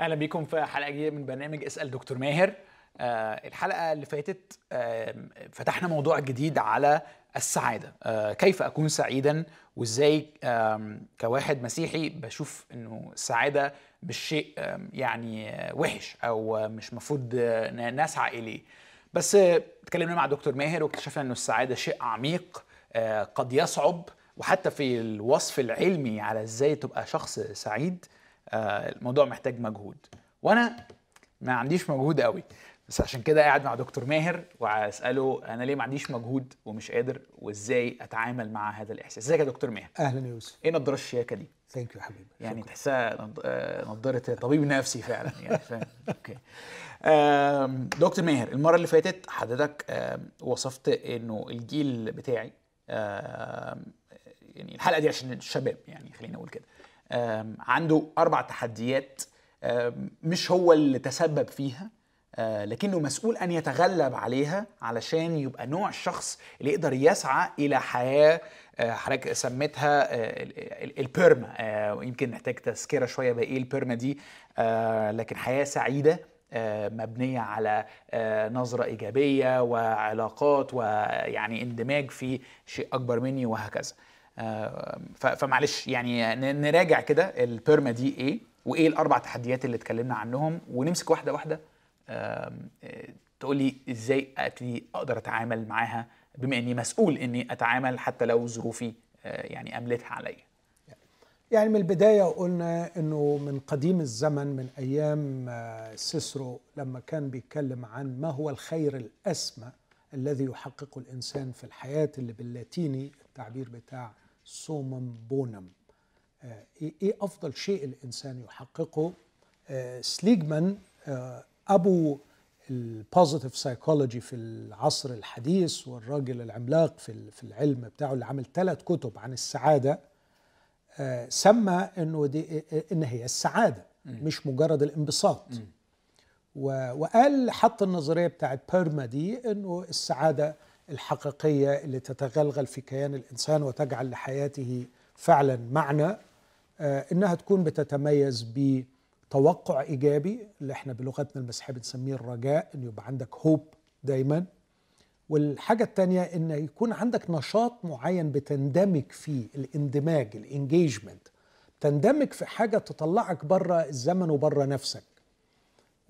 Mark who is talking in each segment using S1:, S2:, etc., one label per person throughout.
S1: أهلا بيكم في حلقة جديدة من برنامج اسأل دكتور ماهر. آه الحلقة اللي فاتت آه فتحنا موضوع جديد على السعادة. آه كيف أكون سعيدا؟ وإزاي آه كواحد مسيحي بشوف إنه السعادة مش شيء آه يعني وحش أو مش مفروض آه نسعى اليه بس آه اتكلمنا مع دكتور ماهر واكتشفنا إنه السعادة شيء عميق آه قد يصعب. وحتى في الوصف العلمي على إزاي تبقى شخص سعيد آه الموضوع محتاج مجهود. وأنا ما عنديش مجهود قوي بس عشان كده قاعد مع دكتور ماهر وأسأله أنا ليه ما عنديش مجهود ومش قادر وإزاي أتعامل مع هذا الإحساس. إزيك يا دكتور ماهر؟
S2: أهلا يا يوسف.
S1: إيه نضارة الشياكة دي؟
S2: thank you حبيبي.
S1: يعني تحسها آه، نضارة طبيب نفسي فعلا يعني فاهم؟ okay. دكتور ماهر المرة اللي فاتت حضرتك وصفت إنه الجيل بتاعي يعني الحلقة دي عشان الشباب يعني خلينا نقول كده. عنده أربع تحديات مش هو اللي تسبب فيها آه، لكنه مسؤول أن يتغلب عليها علشان يبقى نوع الشخص اللي يقدر يسعى إلى حياة آه، حضرتك سميتها آه، ال- ال- البيرما. ويمكن نحتاج تذكرة شوية بايه البيرما دي لكن حياة سعيدة مبنية على نظرة إيجابية وعلاقات ويعني اندماج في شيء أكبر مني وهكذا. فمعلش يعني نراجع كده البيرما دي إيه وإيه الأربع تحديات اللي اتكلمنا عنهم ونمسك واحدة واحدة آه، تقولي إزاي أبتدي أقدر أتعامل معاها بما إني مسؤول إني أتعامل حتى لو ظروفي آه، يعني أملتها عليا.
S2: يعني من البداية قلنا أنه من قديم الزمن من أيام آه، سيسرو لما كان بيتكلم عن ما هو الخير الأسمى الذي يحققه الإنسان في الحياة اللي باللاتيني التعبير بتاع summum bonum آه، إيه إيه أفضل شيء الإنسان يحققه؟ آه، سليجمان آه، أبو ال positive psychology في العصر الحديث والراجل العملاق في في العلم بتاعه اللي عمل ثلاث كتب عن السعادة سمى إنه دي إن هي السعادة مش مجرد الانبساط. وقال حط النظرية بتاعت PERMA دي إنه السعادة الحقيقية اللي تتغلغل في كيان الإنسان وتجعل لحياته فعلا معنى آه، إنها تكون بتتميز بتوقع إيجابي اللي إحنا بلغتنا المسيحية بنسميه الرجاء إن يبقى عندك hope دايما. والحاجة التانية إن يكون عندك نشاط معين بتندمج فيه الاندماج ال engagement تندمج في حاجة تطلعك بره الزمن وبره نفسك.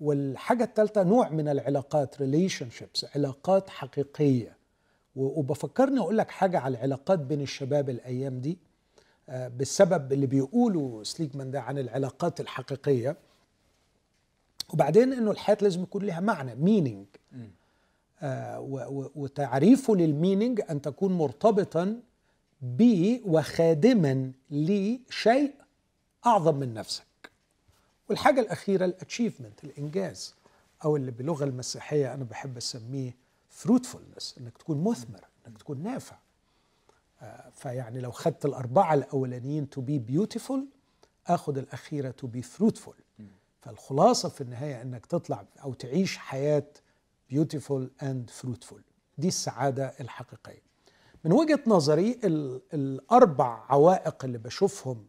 S2: والحاجة التالتة نوع من العلاقات relationships علاقات حقيقية. و- وبفكرني أقول لك حاجة على العلاقات بين الشباب الأيام دي آه، بالسبب اللي بيقولوا سليجمان ده عن العلاقات الحقيقية. وبعدين إنه الحياة لازم يكون لها معنى meaning آه، وتعريفه لل meaning أن تكون مرتبطا ب وخادما لشيء أعظم من نفسك. والحاجة الأخيرة الاتشيفمنت الإنجاز أو اللي باللغة المسيحية أنا بحب أسميه fruitfulness إنك تكون مثمر إنك تكون نافع. آه، فيعني لو خدت الأربعة الأولانيين to be beautiful آخذ الأخيرة to be fruitful. فالخلاصة في النهاية إنك تطلع أو تعيش حياة beautiful and fruitful. دي السعادة الحقيقية. من وجهة نظري ال- الأربع عوائق اللي بشوفهم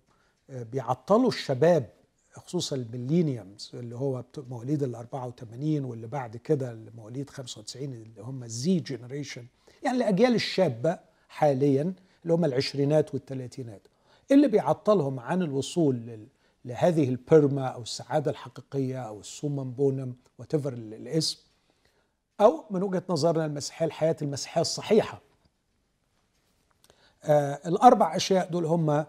S2: آه، بيعطلوا الشباب خصوصا ال millenniums اللي هو مواليد ال 84 واللي بعد كده مواليد 95 اللي هم ال Z generation يعني الأجيال الشابة حاليا اللي هم العشرينات والثلاثينات. اللي بيعطلهم عن الوصول لهذه ال PERMA أو السعادة الحقيقية أو ال summum bonum whatever الاسم أو من وجهة نظرنا المسيحية الحياة المسيحية الصحيحة. آه الأربع أشياء دول هم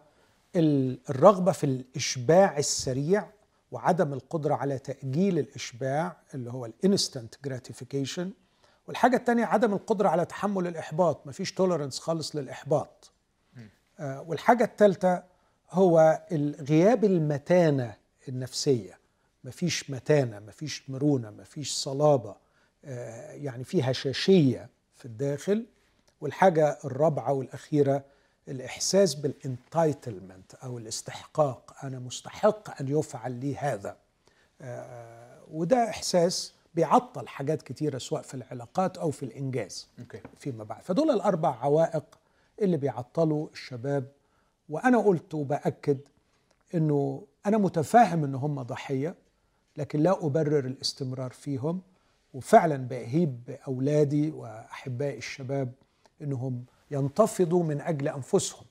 S2: الرغبة في الإشباع السريع وعدم القدرة على تأجيل الإشباع اللي هو ال instant gratification والحاجة الثانية عدم القدرة على تحمل الإحباط. مفيش tolerance خالص للإحباط. آه والحاجة الثالثه هو غياب المتانة النفسية. مفيش متانة مفيش مرونة مفيش صلابة. آه، يعني في هشاشة في الداخل. والحاجة الرابعة والأخيرة الإحساس بال entitlement أو الاستحقاق. أنا مستحق أن يفعل لي هذا. آه، وده إحساس بيعطل حاجات كتيرة سواء في العلاقات أو في الإنجاز.
S1: okay.
S2: فيما بعد. فدول الأربع عوائق اللي بيعطلوا الشباب. وأنا قلت وبأكد إنه أنا متفاهم إن هم ضحية لكن لا أبرر الاستمرار فيهم. وفعلا بهيب اولادي واحبائي الشباب إنهم ينتفضوا من أجل أنفسهم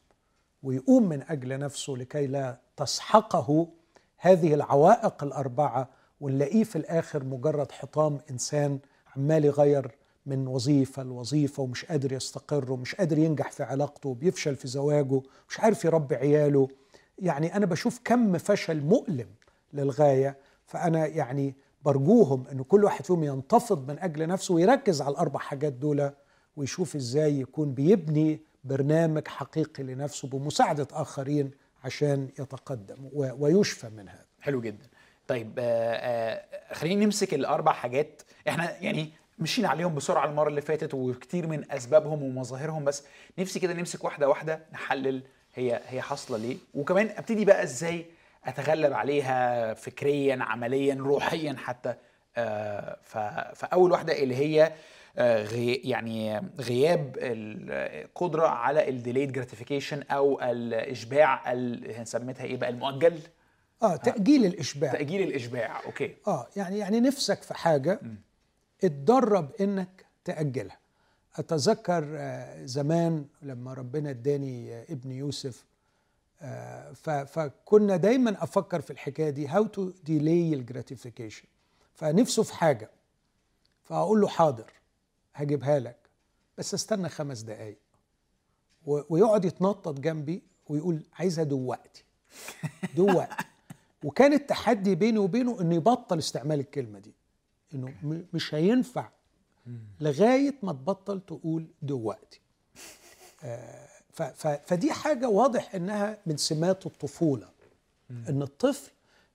S2: ويقوم من أجل نفسه لكي لا تسحقه هذه العوائق الأربعة ونلاقيه في الآخر مجرد حطام إنسان عمال يغير من وظيفة لوظيفة ومش قادر يستقر ومش قادر ينجح في علاقته وبيفشل في زواجه مش عارف يربي عياله. يعني أنا بشوف كم فشل مؤلم للغاية. فأنا يعني برجوهم إن كل واحد فيهم ينتفض من أجل نفسه ويركز على الأربع حاجات دول ويشوف إزاي يكون بيبني برنامج حقيقي لنفسه بمساعدة آخرين عشان يتقدم ويشفى من هذا.
S1: حلو جدا. طيب آه آه خلينا نمسك الأربع حاجات. إحنا يعني مشينا عليهم بسرعة المرة اللي فاتت وكتير من أسبابهم ومظاهرهم بس نفسي كده نمسك واحدة واحدة نحلل هي هي حاصلة ليه. وكمان أبتدي بقى إزاي أتغلب عليها فكريا عمليا روحيا حتى. آه فأول واحدة اللي هي غي يعني غياب القدره على ال delayed gratification أو الإشباع هنسميتها إيه بقى؟ المؤجل؟
S2: آه تأجيل الإشباع.
S1: تأجيل الإشباع okay.
S2: آه يعني يعني نفسك في حاجة اتدرب إنك تأجلها. أتذكر آه زمان لما ربنا اداني آه ابن يوسف آه فكنا دايما أفكر في الحكاية دي how to delay ال gratification فنفسه في حاجة فأقول له حاضر. هجيبها لك. بس استنى خمس دقايق. ويقعد يتنطط جنبي ويقول عايزها دلوقتي دلوقتي وكان التحدي بيني وبينه إنه يبطل استعمال الكلمة دي. إنه مش هينفع لغاية ما تبطل تقول دلوقتي آه فدي حاجة واضح إنها من سمات الطفولة. إن الطفل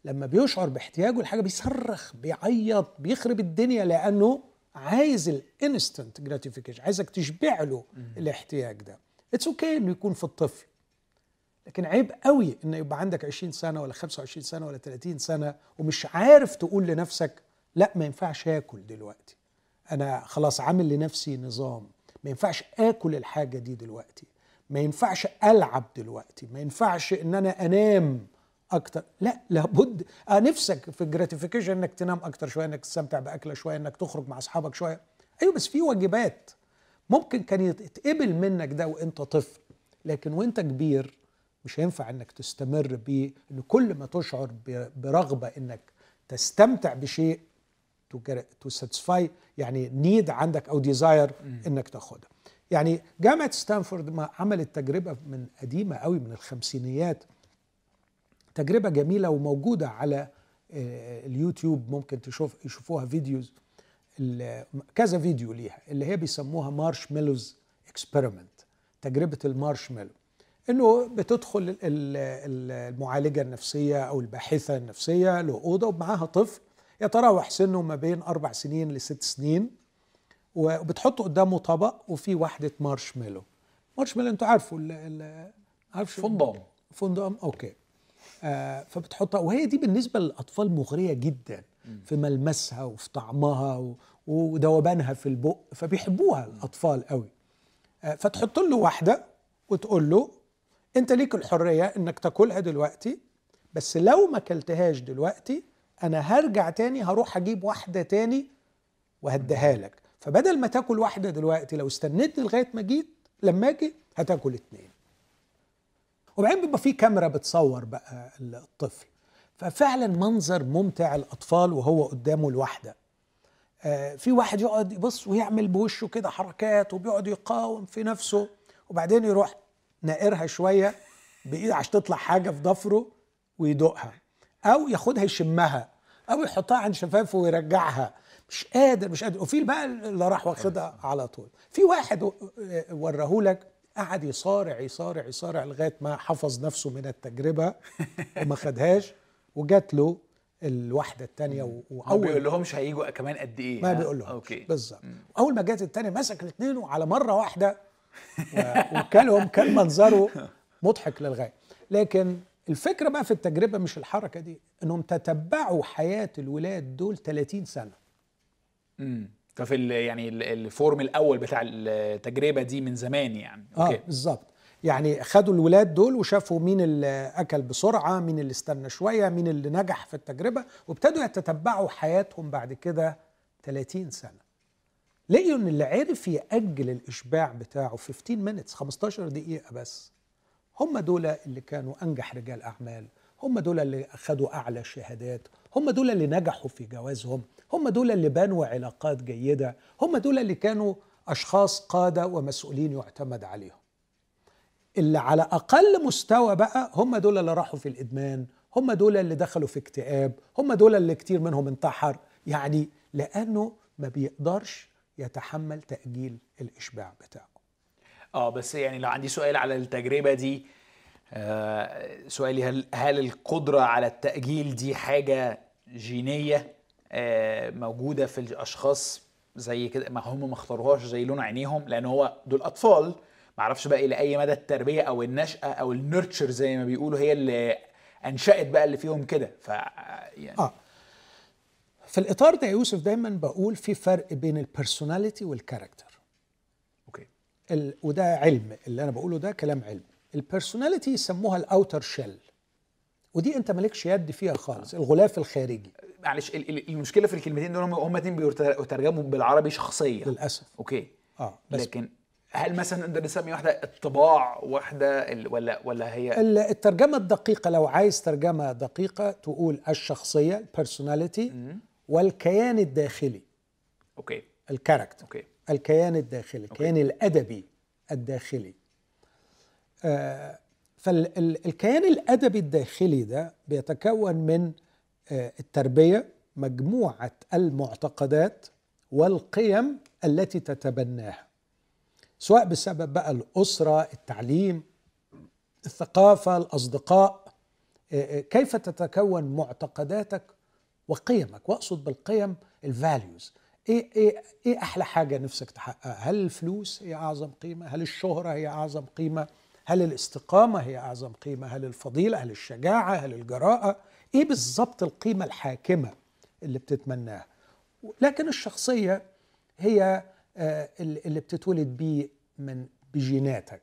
S2: لما بيشعر باحتياجه لحاجه بيصرخ بيعيط بيخرب الدنيا لأنه عايز ال instant gratification عايزك تشبع له الاحتياج ده. it's okay okay إنه يكون في الطفل. لكن عيب قوي ان يبقى عندك 20 سنة ولا 25 سنة ولا 30 سنة ومش عارف تقول لنفسك لا ما ينفعش آكل دلوقتي. أنا خلاص عامل لنفسي نظام. ما ينفعش آكل الحاجة دي دلوقتي. ما ينفعش ألعب دلوقتي. ما ينفعش إن أنا أنام. أكتر. لا لابد آه نفسك في الجراتيفيكيشن إنك تنام أكتر شوية إنك تستمتع بأكلة شوية إنك تخرج مع أصحابك شوية. أيوه بس في واجبات. ممكن كان يتقبل منك ده وأنت طفل لكن وأنت كبير مش هينفع إنك تستمر بيه إن كل ما تشعر برغبة إنك تستمتع بشيء to satisfy يعني need عندك أو desire إنك تاخدها يعني جامعة ستانفورد ما عملت تجربة من قديمة قوي من الخمسينيات. تجربة جميلة وموجودة على اليوتيوب ممكن تشوف يشوفوها videos كذا فيديو ليها اللي هي بيسموها marshmallows experiment تجربة المارش ميلو إنه بتدخل المعالجة النفسية أو الباحثة النفسية لأوضة ومعاها طفل يتراوح سنه ما بين أربع سنين لست سنين وبتحط قدامه طبق وفيه واحدة marshmallow marshmallow أنتوا عارفوا
S1: عارف فندم.
S2: فندم okay. آه فبتحطها. وهي دي بالنسبة للأطفال مغرية جدا في ملمسها وفي طعمها وذوبانها في البق فبيحبوها الأطفال قوي. آه فتحط له واحدة وتقول له أنت ليك الحرية إنك تاكلها دلوقتي بس لو ما اكلتهاش دلوقتي أنا هرجع تاني هروح أجيب واحدة تاني وهديها لك. فبدل ما تاكل واحدة دلوقتي لو استنيتني لغاية ما جيت لما أجي هتاكل اتنين. وبعدين بيبقى في كاميرا بتصور بقى الطفل. ففعلا منظر ممتع الأطفال وهو قدامه الواحدة. آه في واحد يقعد يبص ويعمل بوشه كده حركات وبيقعد يقاوم في نفسه وبعدين يروح ناقرها شوية بإيده عشان تطلع حاجة في ضفره ويدوقها أو ياخدها يشمها أو يحطها عند شفافه ويرجعها. مش قادر مش قادر. وفي بقى اللي راح واخدها على طول. في واحد ورهولك قعد يصارع يصارع يصارع لغاية ما حفظ نفسه من التجربة وما خدهاش وجات له الواحدة الثانية
S1: واول ما بيقول لهمش هيجوا كمان قد إيه
S2: ما بيقول لهم بالظبط. أول ما جت الثانية مسك الاثنين وعلى مرة واحدة وكلهم كان منظره مضحك للغاية. لكن الفكرة بقى في التجربة مش الحركة دي إنهم تتبعوا حياة الولاد دول 30 سنة.
S1: امم ففي يعني ال form الأول بتاع التجربة دي من زمان يعني.
S2: okay. آه بالظبط. يعني خدوا الولاد دول وشافوا مين اللي أكل بسرعة مين اللي استنى شوية مين اللي نجح في التجربة وابتدوا يتتبعوا حياتهم بعد كده 30 سنة. لقيوا إن اللي عرف يأجل الإشباع بتاعه 15 minutes 15 دقيقة بس هم دول اللي كانوا أنجح رجال أعمال هم دول اللي اخذوا أعلى شهادات هم دول اللي نجحوا في جوازهم هم دول اللي بنوا علاقات جيدة هم دول اللي كانوا أشخاص قادة ومسؤولين يعتمد عليهم. اللي على أقل مستوى بقى هم دول اللي راحوا في الإدمان هم دول اللي دخلوا في اكتئاب هم دول اللي كتير منهم انتحر. يعني لأنه ما بيقدرش يتحمل تأجيل الإشباع بتاعه.
S1: آه بس يعني لو عندي سؤال على التجربة دي سؤالي هل هل القدرة على التأجيل دي حاجة جينية آه موجودة في الأشخاص زي كده؟ ما هم ما اختاروهاش زي لون عينيهم لأن هو دول أطفال. ما أعرفش بقى إلى أي مدى التربية أو النشأة أو ال nurture زي ما بيقولوا هي اللي أنشأت بقى اللي فيهم كده. ف يعني
S2: آه. في الإطار ده يا يوسف دايما بقول في فرق بين ال personality
S1: وال character okay.
S2: ال... وده علم. اللي أنا بقوله ده كلام علم. ال personality يسموها ال outer shell ودي انت مالكش يد فيها خالص الغلاف الخارجي.
S1: معلش ال- ال- المشكلة في الكلمتين دول هم هم اتنين بيترجموا بالعربي شخصيه
S2: للأسف.
S1: okay.
S2: آه بس
S1: لكن هل مثلا نقدر نسمي واحدة الطباع واحدة ولا ولا هي؟
S2: ال- الترجمة الدقيقة لو عايز ترجمة دقيقة تقول الشخصية ال personality والكيان الداخلي.
S1: okay.
S2: ال
S1: character okay.
S2: الكيان الداخلي الكيان الأدبي الداخلي. فالكيان الأدبي الداخلي ده بيتكون من آه التربية مجموعة المعتقدات والقيم التي تتبناها سواء بسبب بقى الأسرة التعليم الثقافة الأصدقاء. آه، آه، كيف تتكون معتقداتك وقيمك؟ واقصد بالقيم الفاليوز إيه إيه إيه أحلى حاجة نفسك تحققها؟ هل الفلوس هي أعظم قيمة؟ هل الشهرة هي أعظم قيمة؟ هل الاستقامة هي أعظم قيمة؟ هل الفضيلة؟ هل الشجاعة؟ هل الجراءة؟ إيه بالظبط القيمة الحاكمة اللي بتتمناها؟ لكن الشخصية هي آه، اللي بتتولد بيه من بجيناتك.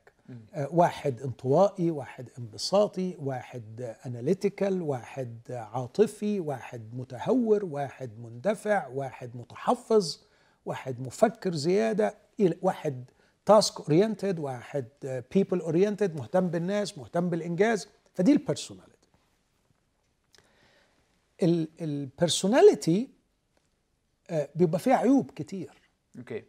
S2: آه، واحد انطوائي واحد انبساطي واحد اناليتيكال واحد عاطفي واحد متهور واحد مندفع واحد متحفظ واحد مفكر زيادة إلى- واحد task oriented واحد people oriented مهتم بالناس مهتم بالإنجاز. فدي ال personality ال personality بيبقى فيها عيوب كتير.
S1: okay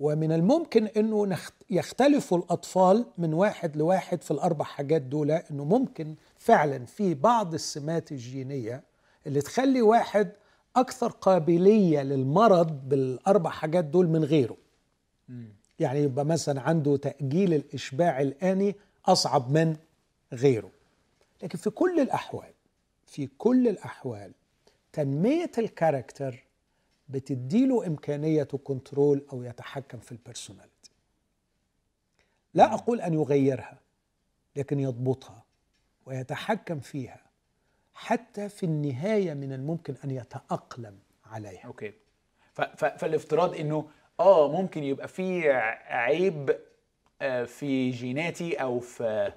S2: ومن الممكن إنه يختلفوا الأطفال من واحد لواحد في الأربع حاجات دول إنه ممكن فعلا في بعض السمات الجينية اللي تخلي واحد أكثر قابلية للمرض بالأربع حاجات دول من غيره. يعني يبقى مثلا عنده تأجيل الإشباع الآني أصعب من غيره. لكن في كل الأحوال في كل الأحوال تنمية ال character بتديله إمكانية control أو يتحكم في ال personality لا أقول أن يغيرها لكن يضبطها ويتحكم فيها حتى في النهاية من الممكن أن يتأقلم عليها.
S1: ف- فالافتراض إنه آه ممكن يبقى في عيب آه، في جيناتي أو في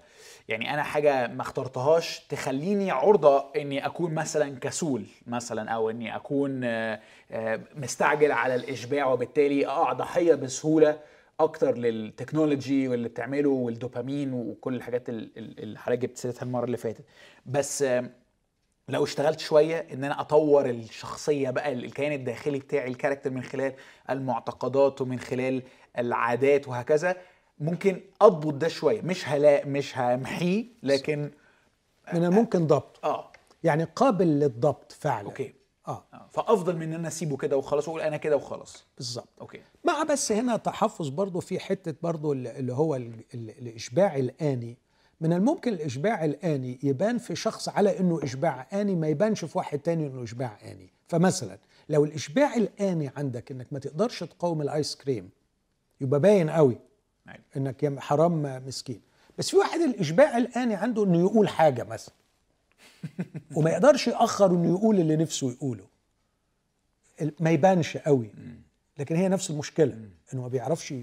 S1: يعني أنا حاجة ما اخترتهاش تخليني عرضة إني أكون مثلا كسول مثلا أو إني أكون آه، آه، مستعجل على الإشباع وبالتالي اقع ضحيه بسهولة أكتر للتكنولوجي واللي بتعمله والدوبامين وكل الحاجات ال- ال- اللي حضرتك جبت سيرتها المرة اللي فاتت. بس لو اشتغلت شوية إن أنا أطور الشخصية بقى الكيان الداخلي بتاعي ال character من خلال المعتقدات ومن خلال العادات وهكذا ممكن أضبط ده شوية. مش هلا مش همحيه لكن
S2: من الممكن ضبط.
S1: آه.
S2: يعني قابل للضبط فعلا.
S1: okay.
S2: آه.
S1: آه. فأفضل من إن أنا أسيبه كده وخلاص وأقول أنا كده وخلاص.
S2: بالظبط
S1: okay.
S2: مع بس هنا تحفظ برضو في حتة برضو اللي هو ال- ال- الإشباع الآني. من الممكن الإشباع الآني يبان في شخص على إنه إشباع آني ما يبانش في واحد تاني إنه إشباع آني. فمثلا لو الإشباع الآني عندك إنك ما تقدرش تقاوم الآيس كريم يبقى باين قوي
S1: أيوة.
S2: يا حرام مسكين. بس في واحد الإشباع الآني عنده إنه يقول حاجة مثلا وما يقدرش يأخر إنه يقول اللي نفسه يقوله. ما يبانش قوي. لكن هي نفس المشكلة إنه ما بيعرفش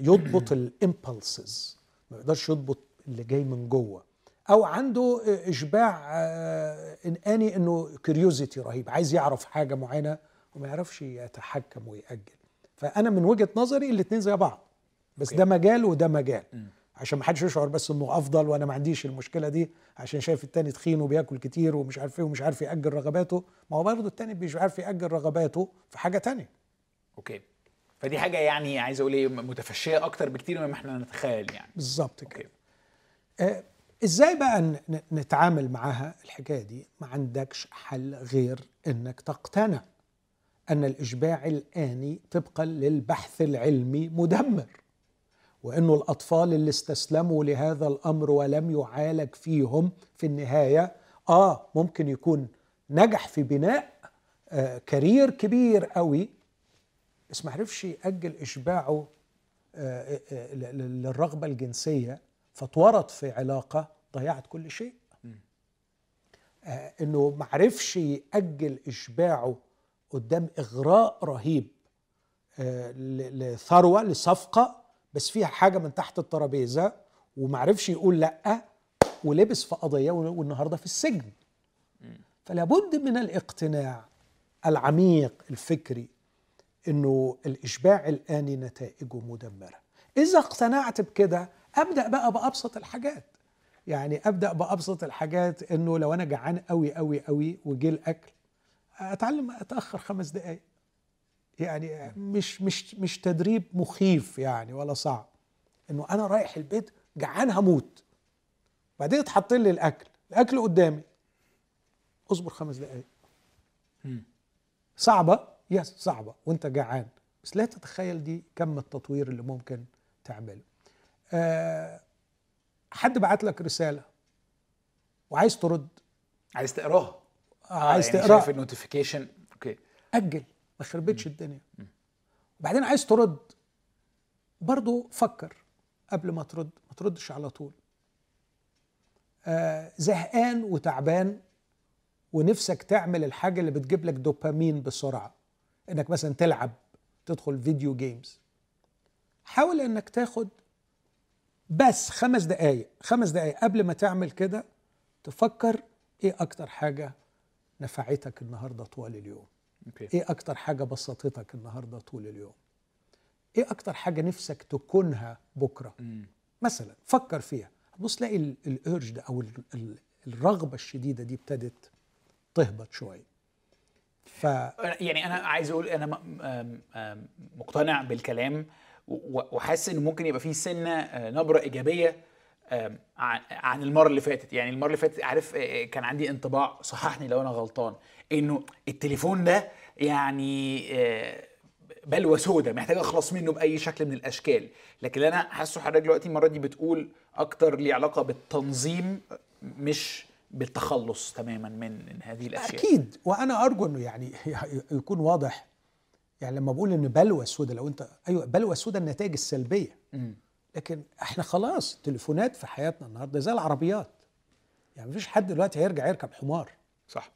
S2: يضبط ال impulses ما يقدرش يضبط اللي جاي من جوه. أو عنده إشباع آه، آني إنه curiosity رهيب عايز يعرف حاجة معينة وما يعرفش يتحكم ويأجل. فأنا من وجهة نظري الاثنين زي بعض بس
S1: okay.
S2: ده مجال وده مجال.
S1: م.
S2: عشان ما حدش يشعر بس إنه أفضل وأنا ما عنديش المشكلة دي عشان شايف التاني تخين وبياكل كتير ومش عارف إيه ومش عارف يأجل رغباته. ما هو برضه التاني مش عارف يأجل رغباته في حاجة تانية.
S1: أوكي. فدي حاجة يعني عايز أقول إيه متفشية أكتر بكتير مما إحنا نتخيل يعني.
S2: بالظبط كده. آه، إزاي بقى نتعامل معاها الحكاية دي؟ ما عندكش حل غير إنك تقتنع أن الإشباع الآني طبقا للبحث العلمي مدمر وإنه الأطفال اللي استسلموا لهذا الأمر ولم يعالج فيهم في النهاية آه ممكن يكون نجح في بناء آه كارير كبير قوي بس ما عرفش يأجل إشباعه آه، آه، ل- ل- للرغبة الجنسية فاتورط في علاقة ضيعت كل شيء. آه، إنه ما عرفش يأجل إشباعه قدام إغراء رهيب آه، ل- لثروة لصفقة بس فيها حاجة من تحت الترابيزة وما عرفش يقول لأ ولبس في قضية والنهاردة في السجن. فلا بد من الاقتناع العميق الفكري إنه الإشباع الاني نتائجه مدمرة. إذا اقتنعت بكده أبدأ بقى بأبسط الحاجات. يعني أبدأ بأبسط الحاجات إنه لو أنا جعان قوي قوي قوي وجه الاكل أتعلم أتأخر خمس دقائق يعني مش مش مش تدريب مخيف يعني ولا صعب. إنه أنا رايح البيت جعان هموت. بعدين اتحط لي الأكل الاكل قدامي. أصبر خمس دقائق. صعبة؟ yes صعبة وانت جعان. بس لا تتخيل دي كم التطوير اللي ممكن تعمله. أه حد بعت لك رسالة وعايز ترد؟
S1: عايز تقراها.
S2: عايز
S1: يعني
S2: تقرا
S1: شايف ال notification
S2: okay. أجل ما خربتش الدنيا. وبعدين عايز ترد. برضو فكر قبل ما ترد ما تردش على طول. آه زهقان وتعبان ونفسك تعمل الحاجة اللي بتجيب لك دوبامين بسرعة. إنك مثلا تلعب تدخل فيديو جيمز حاول إنك تاخد بس خمس دقايق خمس دقايق قبل ما تعمل كده تفكر إيه أكتر حاجة نفعتك النهارده طوال اليوم؟
S1: okay.
S2: إيه أكتر حاجة بسطتك النهارده طول اليوم؟ إيه أكتر حاجة نفسك تكونها بكرة؟
S1: مم.
S2: فكر فيها. بص تلاقي ال- ال urge ده أو ال- ال- الرغبة الشديدة دي ابتدت تهبط شوية. ف
S1: يعني أنا عايز أقول أنا مقتنع بالكلام وحاسس إن ممكن يبقى فيه سنة آه، نبرة إيجابية عن المرة اللي فاتت. يعني المرة اللي فاتت عارف آه، كان عندي انطباع صححني لو أنا غلطان إنه التليفون ده يعني آه، بلوى سودة محتاج أخلص منه بأي شكل من الأشكال. لكن أنا حاسه حضرتك دلوقتي المرة دي بتقول أكتر ليه علاقة بالتنظيم مش بالتخلص تماما من هذه الأشياء.
S2: أكيد. وأنا أرجو إنه يعني يكون واضح. يعني لما بقول ان بلوى سودة لو انت أيوه بلوى سودة النتائج
S1: السلبية.
S2: لكن إحنا خلاص التليفونات في حياتنا النهارده زي العربيات. يعني مفيش حد دلوقتي هيرجع يركب حمار.
S1: صح.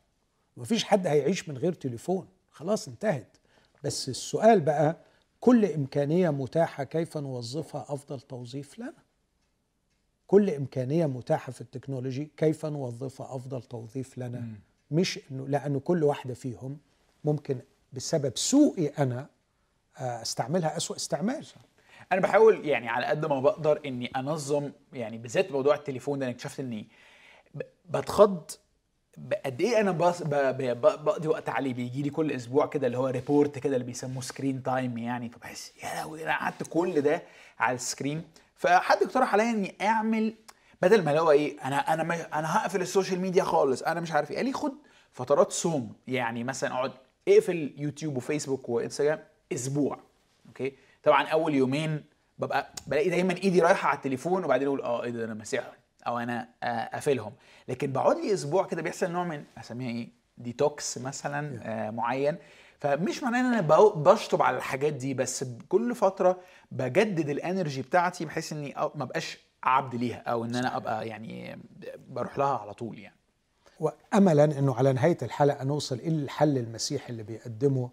S2: مفيش حد هيعيش من غير تليفون. خلاص انتهت. بس السؤال بقى كل إمكانية متاحة كيف نوظفها أفضل توظيف؟ لنا كل إمكانية متاحة في التكنولوجي كيف نوظفها أفضل توظيف لنا؟
S1: مم.
S2: مش إنه لأنه كل واحدة فيهم ممكن بسبب سوءي أنا آه، أستعملها أسوأ استعمال.
S1: أنا بحاول يعني على قد ما بقدر إني أنظم يعني بالذات موضوع التليفون ده أنا اكتشفت إني بتخض بقد إيه أنا بقضي وقت عليه. بيجي لي كل أسبوع كده اللي هو report كده اللي بيسموه screen time يعني. فبحس يا لهوي أنا قعدت كل ده على ال screen فحد اقترح عليا إني أعمل بدل ما اللي هو إيه أنا أنا أنا هقفل ال social media خالص أنا مش عارف إيه. قال لي خد فترات صوم يعني مثلا أقعد اقفل يوتيوب وفيسبوك وإنستجرام أسبوع okay؟ طبعا أول يومين ببقى بلاقي دايما إيدي رايحة على التليفون وبعدين أقول آه إيه ده أنا ماسحهم أو أنا آه، قافلهم. لكن بقعد لي أسبوع كده بيحصل نوع من أسميها إيه ديتوكس مثلا آه معين. فمش معناه إن أنا بشطب على الحاجات دي بس كل فترة بجدد ال energy بتاعتي بحيث إني ما بقاش عبد ليها أو إن أنا أبقى يعني بروح لها على طول يعني.
S2: واملا إنه على نهاية الحلقة نوصل إلى الحل المسيحي اللي بيقدمه.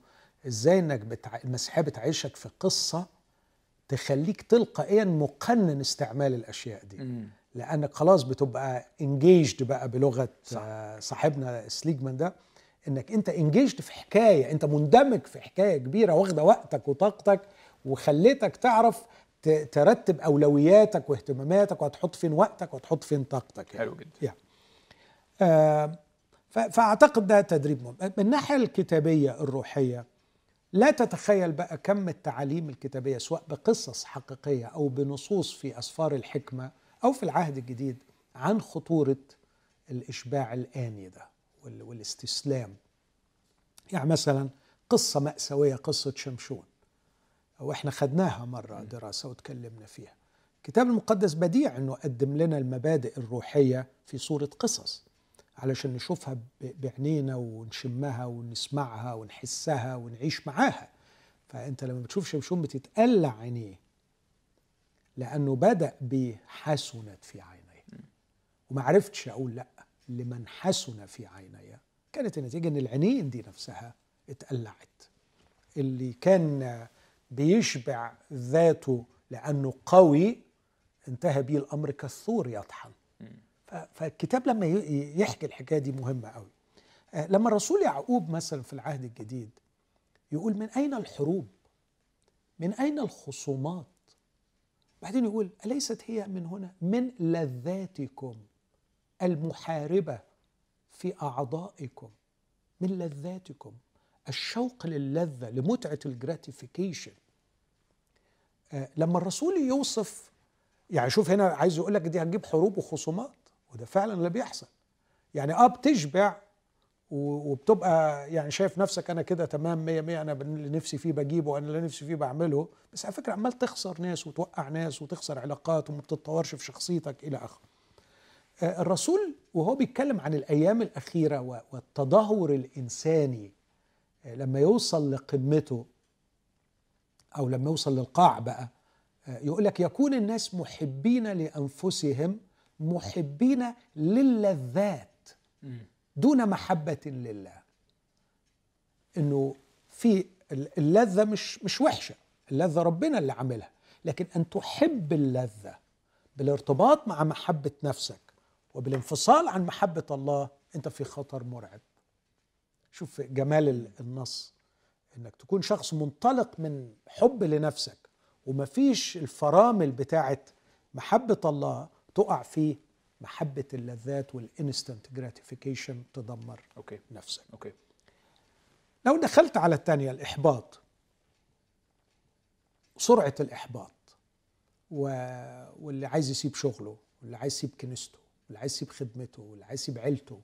S2: إزاي إنك بتع... المسيحية بتعيشك في قصة تخليك تلقائيا مقنن استعمال الأشياء دي.
S1: مم.
S2: لأنك خلاص بتبقى انجيجد بقى بلغة
S1: صح.
S2: صاحبنا سليجمان ده. إنك أنت انجيجد في حكاية أنت مندمج في حكاية كبيرة واخدة وقتك وطاقتك وخليتك تعرف ترتب أولوياتك واهتماماتك وهتحط فين وقتك وهتحط فين طاقتك يعني.
S1: حلو جدا
S2: يعني. آه فأعتقد ده تدريب مهم من الناحية الكتابية الروحية لا تتخيل بقى كم التعاليم الكتابية سواء بقصص حقيقية أو بنصوص في أسفار الحكمة أو في العهد الجديد عن خطورة الإشباع الآني ده والاستسلام. يعني مثلا قصة مأساوية قصة شمشون وإحنا خدناها مرة دراسة وتكلمنا فيها. الكتاب المقدس بديع إنه قدم لنا المبادئ الروحية في صورة قصص علشان نشوفها بعينينا ونشمها ونسمعها ونحسها ونعيش معاها. فأنت لما بتشوف شمشون بتتقلع عينيه لأنه بدأ بحسنت في عينيه. وما عرفتش أقول لأ. لمن حسن في عيني كانت النتيجة إن العينين دي نفسها اتقلعت. اللي كان بيشبع ذاته لأنه قوي انتهى بيه الأمر كالثور يطحن. فالكتاب لما يحكي الحكاية دي مهمه قوي. آه، لما الرسول يعقوب مثلا في العهد الجديد يقول من أين الحروب؟ من أين الخصومات؟ بعدين يقول أليست هي من هنا؟ من لذاتكم. المحاربة في أعضائكم من لذاتكم. الشوق للذة لمتعة الجراتيفيكيشن آه، لما الرسول يوصف يعني شوف هنا عايز يقول لك دي هتجيب حروب وخصومات وده فعلا اللي بيحصل. يعني آه بتشبع وبتبقى يعني شايف نفسك أنا كده تمام مية مية أنا اللي نفسي فيه بجيبه وأنا اللي نفسي فيه بعمله. بس على فكرة عمال تخسر ناس وتوقع ناس وتخسر علاقات وما بتتطورش في شخصيتك إلى آخره. الرسول وهو بيتكلم عن الأيام الأخيرة و- والتدهور الإنساني آه، لما يوصل لقمته أو لما يوصل للقاع بقى آه، يقول لك يكون الناس محبين لأنفسهم محبين للذات دون محبة لله. إنه في ال- اللذة مش مش وحشة اللذة ربنا اللي عاملها لكن أن تحب اللذة بالارتباط مع محبة نفسك وبالانفصال عن محبة الله أنت في خطر مرعب. شوف جمال ال- النص إنك تكون شخص منطلق من حب لنفسك ومفيش الفرامل بتاعت محبة الله تقع في محبة اللذات وال instant gratification تدمر
S1: okay.
S2: نفسك.
S1: okay.
S2: لو دخلت على الثانية الإحباط. سرعة الإحباط و... واللي عايز يسيب شغله واللي عايز يسيب كنيسته. واللي عايز يسيب خدمته واللي عايز يسيب عيلته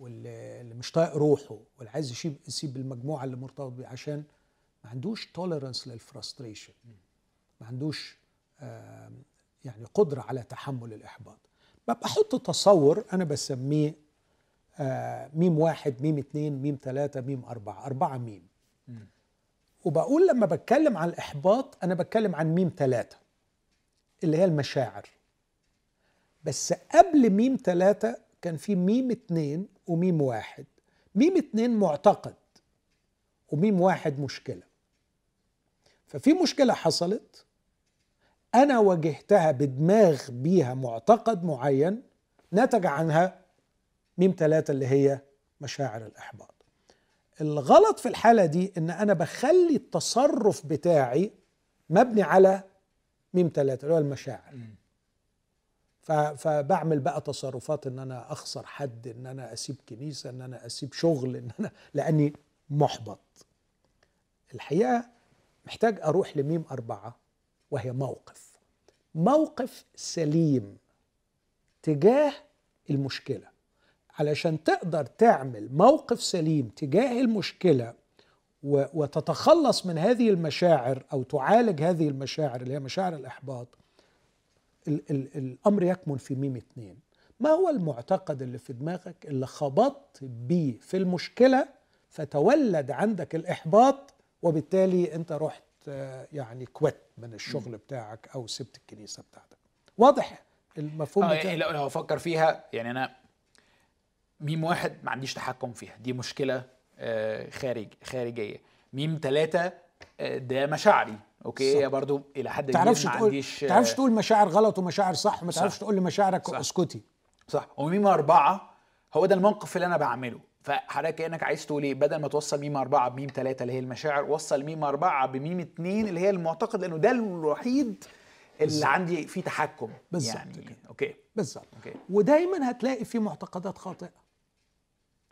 S2: واللي اللي مش طايق روحه واللي عايز يسيب يسيب المجموعة اللي مرتبط بيه عشان ما عندوش tolerance لل frustration ما عندوش يعني قدرة على تحمل الإحباط. ببقى أحط تصور أنا بسميه آه، ميم واحد ميم اتنين ميم تلاتة ميم أربعة أربعة ميم. وبقول لما بتكلم عن الإحباط أنا بتكلم عن ميم تلاتة اللي هي المشاعر. بس قبل ميم تلاتة كان في ميم اتنين وميم واحد. ميم اتنين معتقد وميم واحد مشكلة. ففي مشكلة حصلت أنا واجهتها بدماغ بيها معتقد معين نتج عنها ميم ثلاثة اللي هي مشاعر الإحباط. الغلط في الحالة دي إن أنا بخلي التصرف بتاعي مبني على ميم ثلاثة اللي هو المشاعر. فبعمل بقى تصرفات إن أنا أخسر حد إن أنا أسيب كنيسة إن أنا أسيب شغل إن أنا لأني محبط. الحقيقة محتاج أروح لميم أربعة وهي موقف. موقف سليم تجاه المشكلة. علشان تقدر تعمل موقف سليم تجاه المشكلة وتتخلص من هذه المشاعر أو تعالج هذه المشاعر اللي هي مشاعر الإحباط ال ال الأمر يكمن في ميم اتنين. ما هو المعتقد اللي في دماغك اللي خبطت بيه في المشكلة فتولد عندك الإحباط وبالتالي أنت رحت آه، يعني quit من الشغل بتاعك أو سبت الكنيسة بتاعتك؟ واضح المفهوم بتاعك؟
S1: يعني لو لو أفكر فيها يعني أنا ميم واحد ما عنديش تحكم فيها. دي مشكلة آه، خارج خارجية. ميم ثلاثة ده مشاعري. okay هي برضو إلى حد كبير
S2: تعرفش
S1: ما
S2: تقول
S1: عنديش
S2: تعرفش تقول مشاعر غلط ومشاعر صح وما. تعرفش تقول لمشاعرك. أسكتي.
S1: صح. وميم أربعة هو ده الموقف اللي أنا بعمله. فحضرتك كأنك عايز تقول إيه؟ بدل ما توصل ميم أربعة بميم ثلاثة اللي هي المشاعر وصل ميم أربعة بميم اتنين اللي هي المعتقد لأنه ده الوحيد اللي
S2: بالظبط.
S1: عندي فيه تحكم.
S2: بالظبط
S1: يعني
S2: كده.
S1: okay.
S2: بالظبط.
S1: okay.
S2: ودايما هتلاقي في معتقدات خاطئة.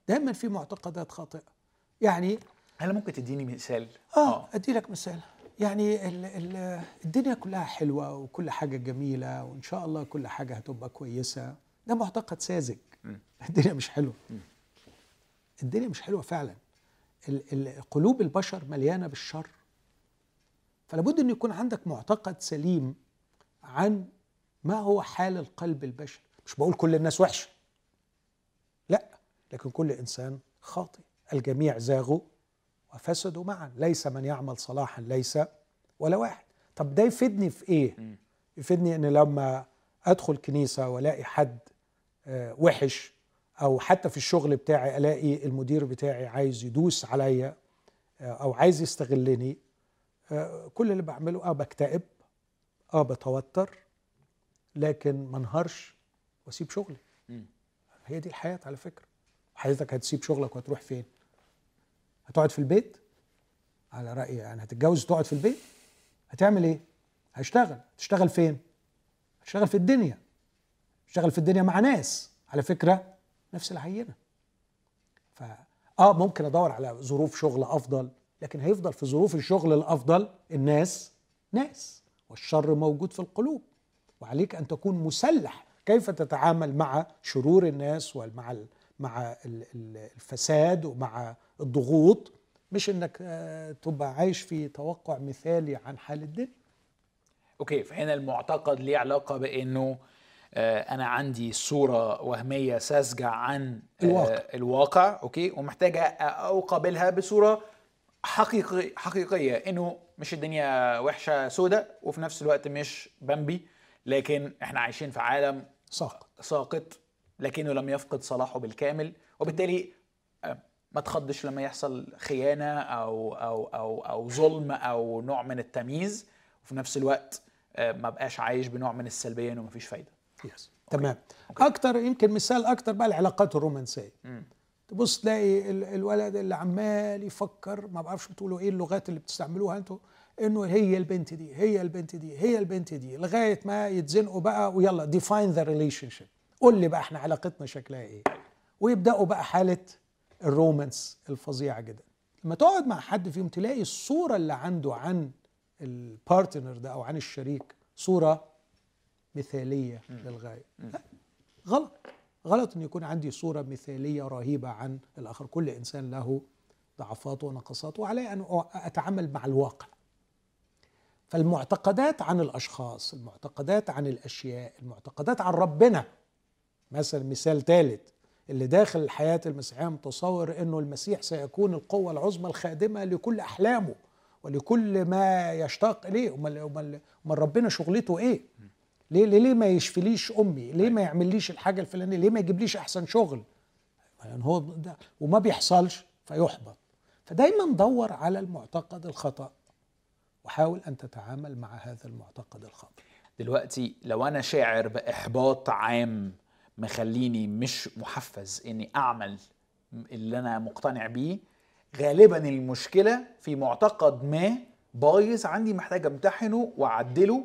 S2: دايما في معتقدات خاطئة. يعني
S1: هل ممكن تديني مثال؟
S2: آه ادي لك مثال. يعني ال ال الدنيا كلها حلوة وكل حاجة جميلة وإن شاء الله كل حاجة هتبقى كويسة. ده معتقد ساذج. الدنيا مش حلوة. الدنيا مش حلوة فعلا. قلوب البشر مليانة بالشر. فلابد إن يكون عندك معتقد سليم عن ما هو حال القلب البشري مش بقول كل الناس وحشة. لا لكن كل إنسان خاطئ. الجميع زاغوا. وفسدوا معا. ليس من يعمل صلاحا ليس ولا واحد. طب ده يفيدني في إيه؟ يفيدني إن لما أدخل كنيسة وألاقي حد آه، وحش أو حتى في الشغل بتاعي ألاقي المدير بتاعي عايز يدوس عليا آه، أو عايز يستغلني آه، كل اللي بعمله آه بكتئب آه بتوتر لكن ما انهارش وأسيب شغلي. هي دي الحياة على فكرة. حضرتك هتسيب شغلك وهتروح فين؟ هتقعد في البيت؟ على رأيي يعني هتتجوز وتقعد في البيت؟ هتعمل إيه؟ هشتغل. تشتغل فين؟ هشتغل في الدنيا. اشتغل في الدنيا مع ناس. على فكرة نفس العينة. ف آه ممكن أدور على ظروف شغل أفضل لكن هيفضل في ظروف الشغل الأفضل الناس ناس والشر موجود في القلوب. وعليك أن تكون مسلح كيف تتعامل مع شرور الناس ومع مع ال- ال- الفساد ومع الضغوط مش إنك آه، تبقى عايش في توقع مثالي عن حال الدنيا.
S1: أوكي فهنا المعتقد ليه علاقة بإنه آه، أنا عندي صورة وهمية ساذجة عن آه،
S2: الواقع.
S1: الواقع أوكي ومحتاجه اقابلها بصورة حقيقي حقيقية. إنه مش الدنيا وحشة سودة وفي نفس الوقت مش بامبي لكن إحنا عايشين في عالم
S2: ساقط.
S1: ساقط لكنه لم يفقد صلاحه بالكامل وبالتالي ما تخضش لما يحصل خيانة أو أو أو أو ظلم أو نوع من التمييز وفي نفس الوقت آه، ما بقاش عايش بنوع من السلبية إنه مفيش فايدة.
S2: yes تمام. أكتر يمكن مثال أكتر بقى العلاقات الرومانسية. تبص تلاقي ال- الولد اللي عمال يفكر ما بعرفش بتقولوا إيه اللغات اللي بتستعملوها أنتوا إنه هي البنت دي هي البنت دي هي البنت دي لغاية ما يتزنقوا بقى ويلا define the relationship قول لي بقى إحنا علاقتنا شكلها إيه. ويبدأوا بقى حالة ال romance الفظيعه جدا. لما تقعد مع حد فيهم تلاقي الصورة اللي عنده عن البارتنر ده أو عن الشريك صورة مثالية للغاية. لا غلط. غلط إن يكون عندي صورة مثالية رهيبة عن الآخر. كل إنسان له ضعفاته ونقصاته وعلي أن أتعامل مع الواقع. فالمعتقدات عن الأشخاص المعتقدات عن الأشياء المعتقدات عن ربنا. مثلا مثال ثالث اللي داخل الحياة المسيحية متصور إنه المسيح سيكون القوة العظمى الخادمة لكل أحلامه ولكل ما يشتاق امال أمال ربنا شغلته إيه؟ ليه ليه, ليه ما يشفليش أمي؟ ليه ما يعمليش الحاجة الفلانية؟ ليه ما يجيبليش أحسن شغل؟ يعني هو ده وما بيحصلش فيحبط. فدايما دور على المعتقد الخطأ وحاول أن تتعامل مع هذا المعتقد الخطأ.
S1: دلوقتي لو أنا شاعر بإحباط عام مخليني مش محفز إني أعمل اللي أنا مقتنع بيه. غالبا المشكلة في معتقد ما بايظ عندي محتاج أمتحنه وأعدله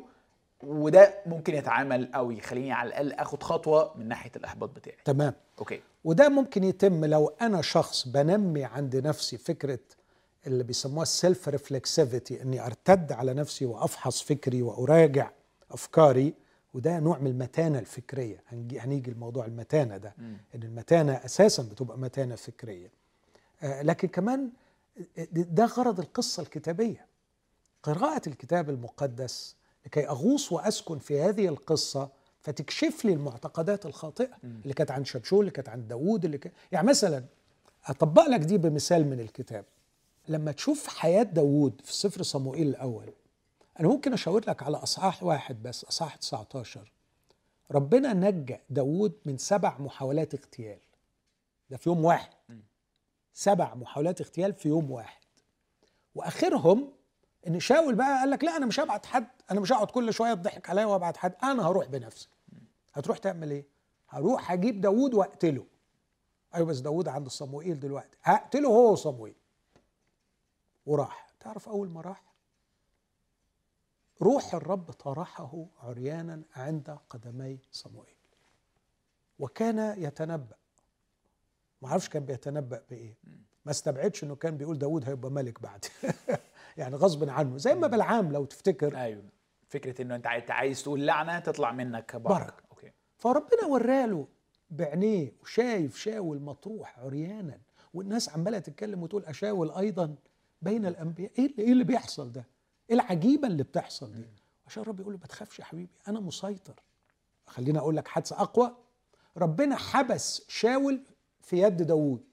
S1: وده ممكن يتعامل أو يخليني على الأقل آخد خطوة من ناحية الإحباط بتاعي.
S2: تمام.
S1: okay.
S2: وده ممكن يتم لو أنا شخص بنمي عند نفسي فكرة اللي بيسموها ال self reflexivity إني أرتد على نفسي وأفحص فكري وأراجع أفكاري. وده نوع من المتانة الفكرية. هنيجي لموضوع المتانة ده إن المتانة أساسا بتبقى متانة فكرية. آه لكن كمان ده غرض القصة الكتابية. قراءة الكتاب المقدس لكي أغوص وأسكن في هذه القصة فتكشف لي المعتقدات الخاطئة اللي كانت عن شبشول اللي كانت عن داوود اللي كانت يعني مثلا أطبق لك دي بمثال من الكتاب. لما تشوف حياة داوود في سفر صموئيل الأول أنا ممكن أشاور لك على إصحاح واحد بس إصحاح 19 ربنا نجى داوود من سبع محاولات اغتيال. ده في يوم واحد. سبع محاولات اغتيال في يوم واحد. وآخرهم إن شاول بقى قال لك لا أنا مش هبعت حد أنا مش هقعد كل شوية تضحك عليا وأبعت حد أنا هروح بنفسي. هتروح تعمل إيه؟ هروح هجيب داوود وأقتله. أيوه بس داوود عند صموئيل دلوقتي. هقتله هو وصموئيل. وراح. تعرف أول ما راح؟ روح الرب طرحه عريانا عند قدمي صموئيل. وكان يتنبأ. ما أعرفش كان بيتنبأ بإيه. ما استبعدش إنه كان بيقول داود هيبقى ملك بعد. يعني غصب عنه. زي ما بلعام لو تفتكر.
S1: أيوه. فكرة إنه أنت عايز تقول لعنه تطلع منك بركه
S2: بركه أوكي. فربنا وراله بعينيه وشايف شاول مطروح عريانا. والناس عمالة تتكلم وتقول أشاول أيضا بين الأنبياء. إيه اللي, إيه اللي بيحصل ده؟ العجيبة اللي بتحصل دي؟ عشان الرب يقول له ما تخافش يا حبيبي أنا مسيطر. خليني أقول لك حادثة أقوى. ربنا حبس شاول في يد داوود.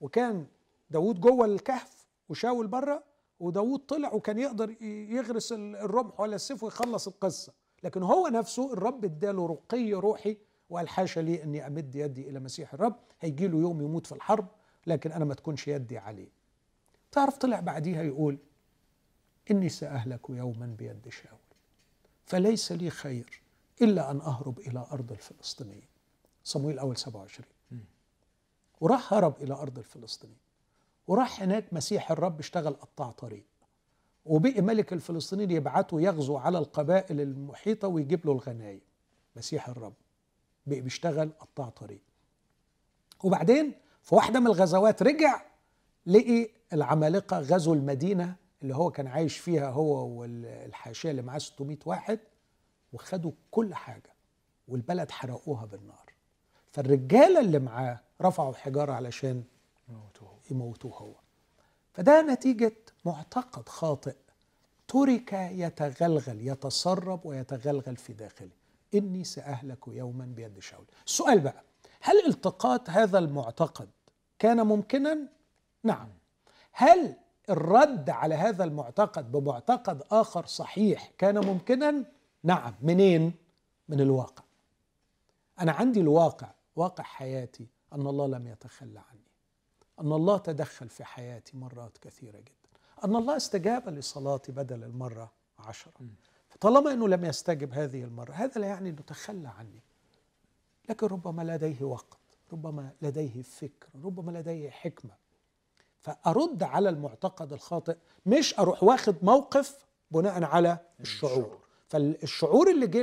S2: وكان داوود جوه الكهف وشاول بره وداوود طلع وكان يقدر يغرس الرمح ولا السيف ويخلص القصة. لكن هو نفسه الرب اداله رقي روحي وقال حاشا لي إني أمد يدي إلى مسيح الرب. هيجي له يوم يموت في الحرب لكن أنا ما تكونش يدي عليه. تعرف طلع بعديها يقول إني سأهلك يوما بيد شاول. فليس لي خير إلا أن أهرب إلى أرض الفلسطينيين. صمويل أول 27 وراح هرب إلى أرض الفلسطينيين. وراح هناك مسيح الرب اشتغل قطاع طريق. وبقي ملك الفلسطينيين يبعته يغزو على القبائل المحيطة ويجيب له الغنايم. مسيح الرب بقي بيشتغل قطاع طريق. وبعدين في واحدة من الغزوات رجع لقي العمالقة غزوا المدينة اللي هو كان عايش فيها هو والحاشيه اللي معاه 600 واحد وخدوا كل حاجة والبلد حرقوها بالنار. فالرجالة اللي معاه رفعوا حجاره علشان يموتوه. هو. فده نتيجة معتقد خاطئ. ترك يتغلغل يتسرب ويتغلغل في داخله. إني سأهلك يوما بيد شاول. السؤال بقى هل التقاط هذا المعتقد كان ممكنا؟ نعم. هل الرد على هذا المعتقد بمعتقد آخر صحيح كان ممكنا؟ نعم. منين؟ من الواقع. أنا عندي الواقع واقع حياتي أن الله لم يتخلى عني. أن الله تدخل في حياتي مرات كثيرة جدا. أن الله استجاب لصلاتي بدل المرة عشرة. فطالما إنه لم يستجب هذه المرة هذا لا يعني إنه تخلى عني. لكن ربما لديه وقت ربما لديه فكر ربما لديه حكمة. فأرد على المعتقد الخاطئ مش أروح واخد موقف بناء على الشعور. فالشعور اللي جه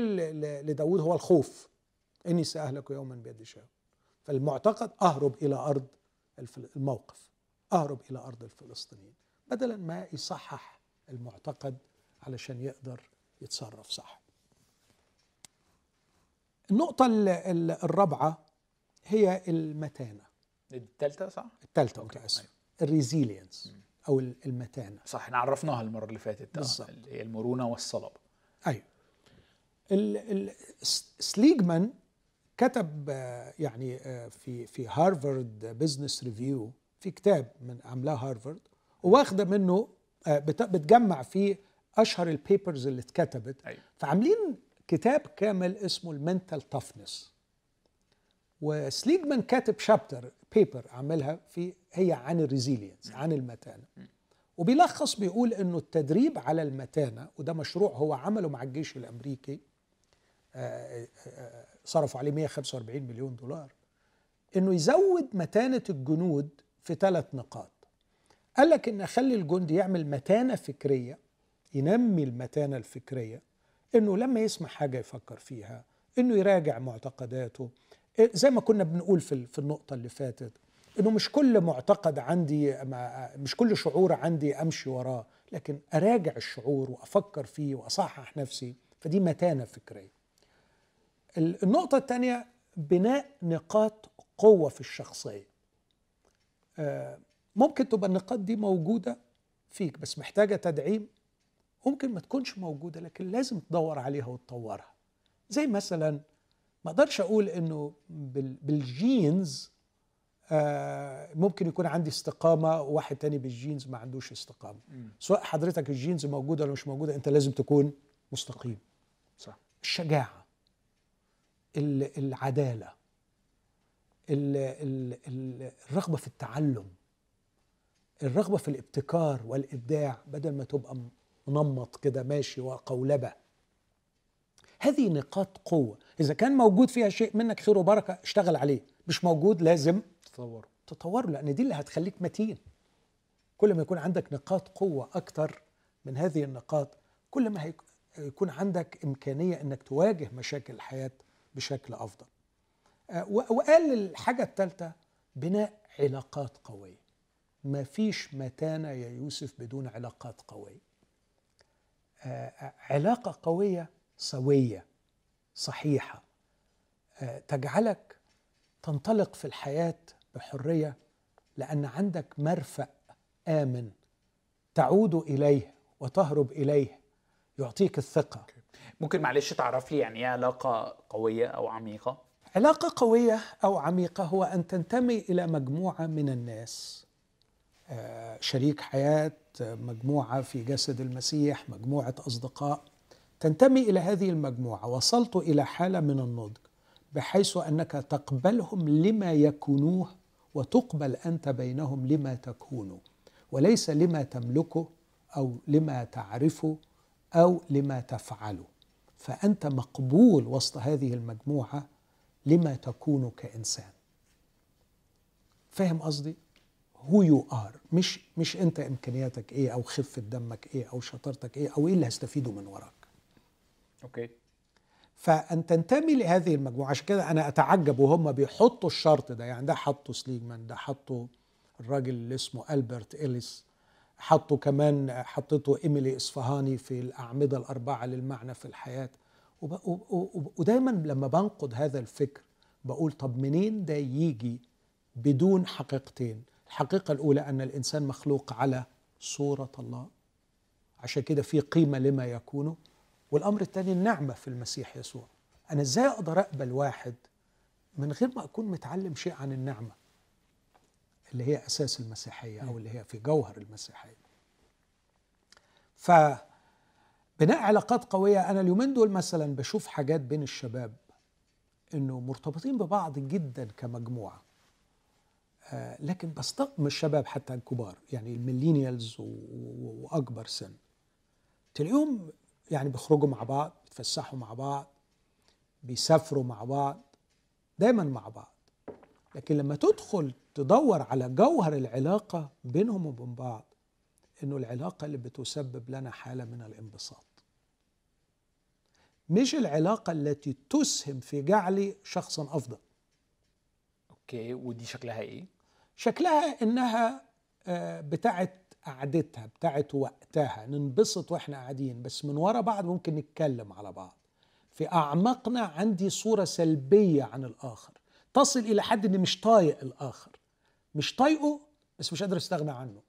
S2: لداود هو الخوف. إني سأهلك يوما بيد شاول فالمعتقد أهرب إلى أرض الموقف. أهرب إلى أرض الفلسطينيين. بدلا ما يصحح المعتقد علشان يقدر يتصرف صح. النقطة الرابعة هي المتانة.
S1: الثالثة صح؟
S2: الثالثة متأسف. الريزيلينس أو المتانة.
S1: صح إحنا عرفناها المرة اللي فاتت. بالظبط. هي المرونة والصلب.
S2: أيوه. سليجمان كتب يعني في في Harvard Business Review في كتاب من عاملاه هارفارد واخدة منه بتجمع فيه أشهر ال papers اللي اتكتبت. أيوة. فعاملين كتاب كامل اسمه ال mental toughness وسليجمان كاتب chapter paper عاملها في هي عن ال resilience عن المتانة. وبيلخص بيقول إنه التدريب على المتانة وده مشروع هو عمله مع الجيش الأمريكي صرفوا عليه 145 مليون دولار إنه يزود متانة الجنود في ثلاث نقاط. قال لك إن اخلي الجندي يعمل متانة فكرية ينمي المتانة الفكرية إنه لما يسمع حاجة يفكر فيها إنه يراجع معتقداته زي ما كنا بنقول في في النقطة اللي فاتت إنه مش كل معتقد عندي مش كل شعور عندي أمشي وراه لكن أراجع الشعور وأفكر فيه وأصحح نفسي فدي متانة فكرية. النقطة الثانية بناء نقاط قوة في الشخصية. ممكن تبقى النقاط دي موجودة فيك بس محتاجة تدعيم ممكن ما تكونش موجودة لكن لازم تدور عليها وتطورها. زي مثلا ما أقدرش أقول انه بال genes ممكن يكون عندي استقامة وواحد تاني بال genes ما عندوش استقامة. سواء حضرتك ال genes موجودة ولا مش موجودة انت لازم تكون مستقيم.
S1: صح.
S2: الشجاعة العدالة الرغبة في التعلم الرغبة في الابتكار والإبداع بدل ما تبقى منمط كده ماشي وقولبة. هذه نقاط قوة. إذا كان موجود فيها شيء منك خير وبركة اشتغل عليه. مش موجود لازم
S1: تطور
S2: تطوره لأن دي اللي هتخليك متين. كل ما يكون عندك نقاط قوة أكتر من هذه النقاط كل ما هيكون عندك إمكانية إنك تواجه مشاكل الحياة بشكل أفضل. آه، وقال الحاجة الثالثه بناء علاقات قوية. ما فيش متانه يا يوسف بدون علاقات قوية. آه، آه، علاقة قوية سوية صحيحة. تجعلك تنطلق في الحياة بحرية لأن عندك مرفأ آمن تعود إليه وتهرب إليه يعطيك الثقة.
S1: ممكن معلش تعرف لي يعني إيه علاقة قوية أو عميقة؟
S2: علاقة قوية أو عميقة هو أن تنتمي إلى مجموعة من الناس. آه، شريك حياة مجموعة في جسد المسيح مجموعة أصدقاء. تنتمي إلى هذه المجموعة. وصلت إلى حالة من النضج بحيث أنك تقبلهم لما يكونوه وتقبل أنت بينهم لما تكونوا وليس لما تملكه أو لما تعرفه أو لما تفعله فأنت مقبول وسط هذه المجموعة لما تكون كإنسان. فاهم قصدي؟ who you are مش مش أنت إمكانياتك إيه أو خفة دمك إيه أو شطارتك إيه أو إيه اللي هستفيده من وراك.
S1: okay.
S2: فأن تنتمي لهذه المجموعة عشان كده أنا أتعجب وهم بيحطوا الشرط ده يعني ده حطوا سليجمان ده حطوا الراجل اللي اسمه ألبرت إليس حطوا كمان حطيته إيميلي إصفهاني في الأعمدة الأربعة للمعنى في الحياة. ودايما لما بنقد هذا الفكر بقول طب منين ده يجي بدون حقيقتين؟ الحقيقة الأولى أن الإنسان مخلوق على صورة الله عشان كده في قيمة لما يكونه والأمر الثاني النعمة في المسيح يسوع. أنا إزاي أقدر أقبل واحد من غير ما أكون متعلم شيء عن النعمة اللي هي أساس المسيحية أو اللي هي في جوهر المسيحية؟ فبناء علاقات قوية أنا اليومين دول مثلا بشوف حاجات بين الشباب إنه مرتبطين ببعض جدا كمجموعة. آه لكن بستقم الشباب حتى الكبار يعني الميلينيالز وأكبر سن. تلاقيهم يعني بيخرجوا مع بعض بيتفسحوا مع بعض بيسافروا مع بعض دايما مع بعض. لكن لما تدخل تدور على جوهر العلاقة بينهم وبين بعض إنه العلاقة اللي بتسبب لنا حالة من الانبساط. مش العلاقة التي تسهم في جعلي شخصا أفضل.
S1: أوكي ودي شكلها إيه؟
S2: شكلها إنها آه، بتاعت قعدتها بتاعت وقتها ننبسط وإحنا قاعدين بس من ورا بعض ممكن نتكلم على بعض. في أعماقنا عندي صورة سلبية عن الآخر تصل إلى حد إني مش طايق الآخر. مش طايقه بس مش قادر أستغنى عنه.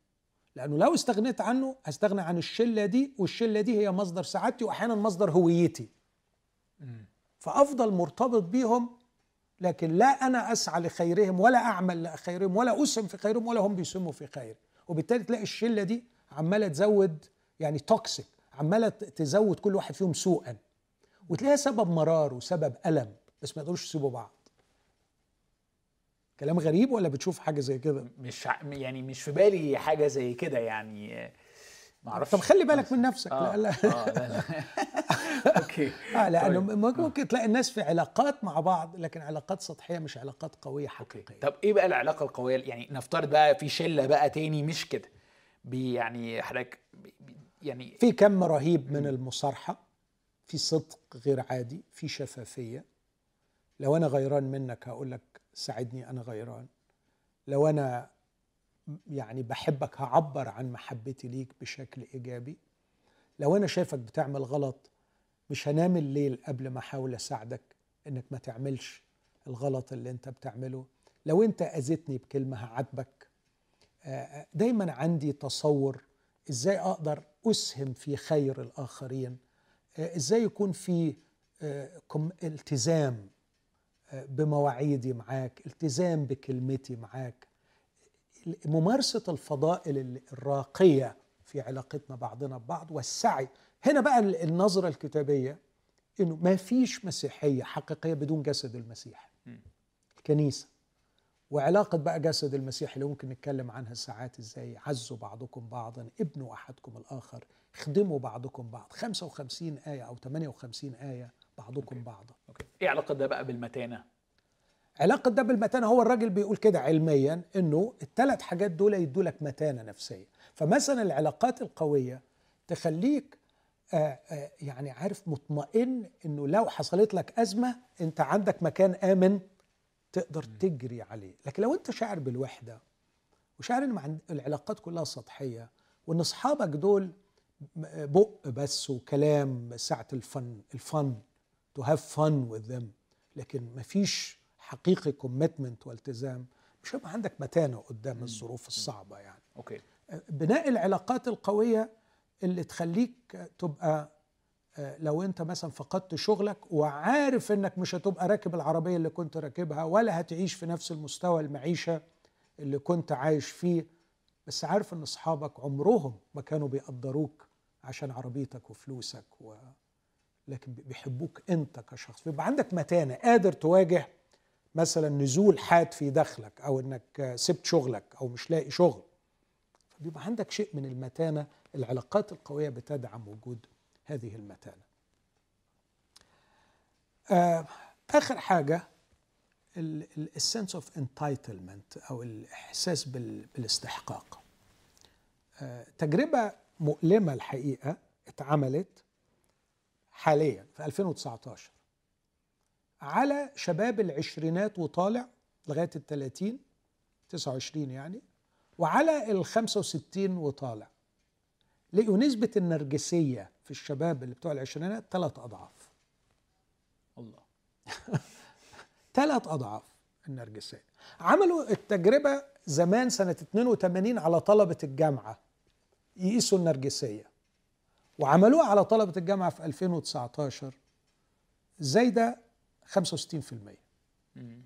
S2: لأنه لو استغنيت عنه هستغنى عن الشلة دي والشلة دي هي مصدر سعادتي وأحيانا مصدر هويتي. فأفضل مرتبط بيهم لكن لا أنا أسعى لخيرهم ولا أعمل لخيرهم ولا أسهم في خيرهم ولا هم بيسهموا في خيري. وبالتالي تلاقي الشلة دي عمالة تزود يعني توكسيك عمالة تزود كل واحد فيهم سوءا. وتلاقيها سبب مرار وسبب ألم بس ما يقدروش يسيبوا بعض. كلام غريب ولا بتشوف حاجة زي كده؟
S1: مش يعني مش في بالي حاجة زي كده يعني.
S2: ما أعرفش. طب خلي بالك من نفسك
S1: آه. لا لا, آه لا, لا. أوكي.
S2: آه لأنه طيب. ممكن تلاقي الناس في علاقات مع بعض لكن علاقات سطحية مش علاقات قوية حقيقية.
S1: طب إيه بقى العلاقة القوية؟ يعني نفترض بقى في شلة بقى تاني مش كده. يعني حضرتك
S2: يعني في كم رهيب من المصارحة؟ في صدق غير عادي في شفافية. لو أنا غيران منك هقول لك ساعدني أنا غيران. لو أنا يعني بحبك هعبر عن محبتي ليك بشكل إيجابي. لو أنا شايفك بتعمل غلط مش هنام الليل قبل ما أحاول أساعدك إنك ما تعملش الغلط اللي أنت بتعمله. لو أنت أذيتني بكلمة هعاتبك. آه، دايما عندي تصور إزاي أقدر أسهم في خير الآخرين. آه، إزاي يكون في آه، التزام بمواعيدي معاك التزام بكلمتي معاك. ممارسة الفضائل الراقية في علاقتنا بعضنا ببعض والسعي هنا بقى النظرة الكتابية إنه ما فيش مسيحية حقيقية بدون جسد المسيح. الكنيسة. وعلاقة بقى جسد المسيح اللي ممكن نتكلم عنها ساعات إزاي؟ عزوا بعضكم بعضا ابنوا أحدكم الآخر خدموا بعضكم بعض. 55 آية أو 58 آية بعضكم
S1: okay.
S2: بعضا.
S1: okay. إيه علاقة ده بقى بالمتانة؟
S2: علاقة ده بالمتانة هو الراجل بيقول كده علميا إنه الثلاث حاجات دول يدوا لك متانة نفسية. فمثلا العلاقات القوية تخليك يعني عارف مطمئن إنه لو حصلت لك أزمة أنت عندك مكان آمن تقدر تجري عليه. لكن لو أنت شاعر بالوحدة وشاعر ان العلاقات كلها سطحية وإن أصحابك دول بق بس وكلام ساعة ال fun ال fun to have fun with them لكن مفيش حقيقي commitment والتزام مش هيبقى عندك متانة قدام الظروف الصعبة يعني.
S1: okay.
S2: بناء العلاقات القوية اللي تخليك تبقى آه، لو انت مثلا فقدت شغلك وعارف انك مش هتبقى راكب العربية اللي كنت راكبها ولا هتعيش في نفس المستوى المعيشة اللي كنت عايش فيه بس عارف ان اصحابك عمرهم ما كانوا بيقدروك عشان عربيتك وفلوسك و... لكن بيحبوك انت كشخص. بيبقى عندك متانة قادر تواجه مثلا نزول حاد في دخلك أو إنك سبت شغلك أو مش لاقي شغل. فبيبقى عندك شيء من المتانة العلاقات القوية بتدعم وجود هذه المتانة. آه، آخر حاجة ال sense of entitlement أو الإحساس بال- بالاستحقاق. آه، تجربة مؤلمة الحقيقة اتعملت حاليا في 2019 على شباب العشرينات وطالع لغاية ال 30 29 يعني وعلى ال 65 وطالع. لقوا نسبة النرجسية في الشباب اللي بتوع العشرينات ثلاث أضعاف.
S1: الله.
S2: ثلاث أضعاف النرجسية. عملوا التجربة زمان سنة 82 على طلبة الجامعة يقيسوا النرجسية. وعملوها على طلبة الجامعة في 2019 زايدة 65%
S1: مم.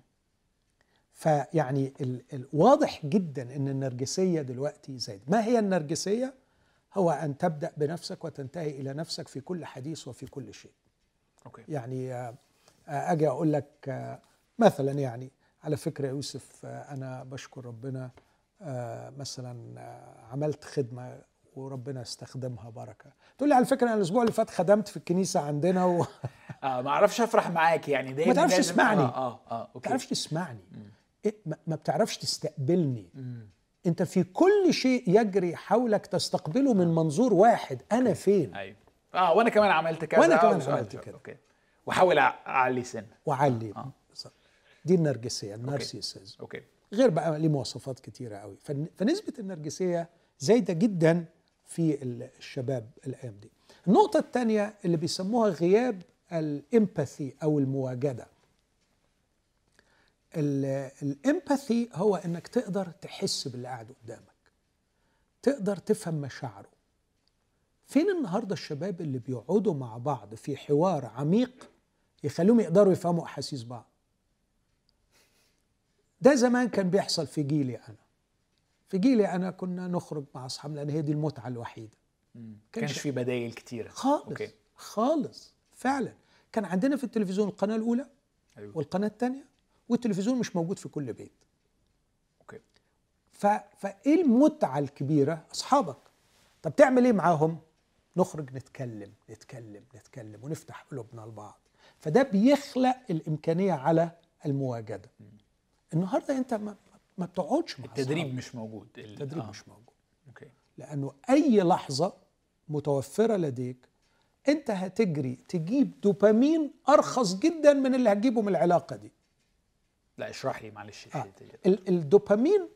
S2: فيعني واضح جدا إن النرجسية دلوقتي زايده ما هي النرجسية؟ هو أن تبدأ بنفسك وتنتهي إلى نفسك في كل حديث وفي كل شيء.
S1: okay.
S2: يعني آه، آه، أجي أقول لك آه، مثلا يعني على فكرة يوسف أنا بشكر ربنا مثلا عملت خدمة وربنا استخدمها بركة. تقول لي على فكرة أنا الأسبوع اللي فات خدمت في الكنيسة عندنا وما
S1: آه ما أعرفش أفرح معاك يعني دايما
S2: تعرفش
S1: لازم-
S2: تسمعني.
S1: آه آه, آه. okay.
S2: بتعرفش تسمعني إيه، ما- ما بتعرفش تستقبلني.
S1: مم.
S2: أنت في كل شيء يجري حولك تستقبله من منظور واحد. أنا فين؟
S1: أيوه. آه وأنا كمان عملت كذا
S2: وأنا
S1: آه،
S2: كمان عملت
S1: آه،
S2: كده.
S1: okay. واحاول أعلي سن.
S2: وعلي
S1: آه.
S2: دي النرجسية ال
S1: narcissism. okay.
S2: غير بقى ليه مواصفات كتيرة قوي. فن- فنسبة النرجسية زايدة جدا في ال- الشباب الأيام دي. النقطة الثانية اللي بيسموها غياب ال empathy أو المواجدة. ال empathy هو إنك تقدر تحس باللي قاعد قدامك. تقدر تفهم مشاعره. فين النهارده الشباب اللي بيقعدوا مع بعض في حوار عميق يخليهم يقدروا يفهموا أحاسيس بعض؟ ده زمان كان بيحصل في جيلي أنا. في جيلي أنا كنا نخرج مع اصحابنا لأن هي دي المتعة
S1: الوحيدة.
S2: كانش-
S1: كانش في بدايل كتيرة.
S2: خالص
S1: أوكي.
S2: خالص فعلا. كان عندنا في التلفزيون القناة الأولى
S1: أيوه.
S2: والقناة الثانية. والتلفزيون مش موجود في كل بيت.
S1: okay.
S2: ف... فإيه المتعة الكبيرة؟ أصحابك. طب تعمل إيه معاهم؟ نخرج نتكلم نتكلم نتكلم ونفتح قلوبنا لبعض. فده بيخلق الإمكانية على المواجده النهارده أنت ما, ما بتقعدش مع
S1: التدريب
S2: أصحابك.
S1: مش موجود. ال-
S2: التدريب
S1: آه.
S2: مش موجود.
S1: okay.
S2: لأنه أي لحظة متوفرة لديك أنت هتجري تجيب دوبامين أرخص جدا من اللي هتجيبه من العلاقة دي.
S1: لا اشرح لي معلش.
S2: آه. الدوبامين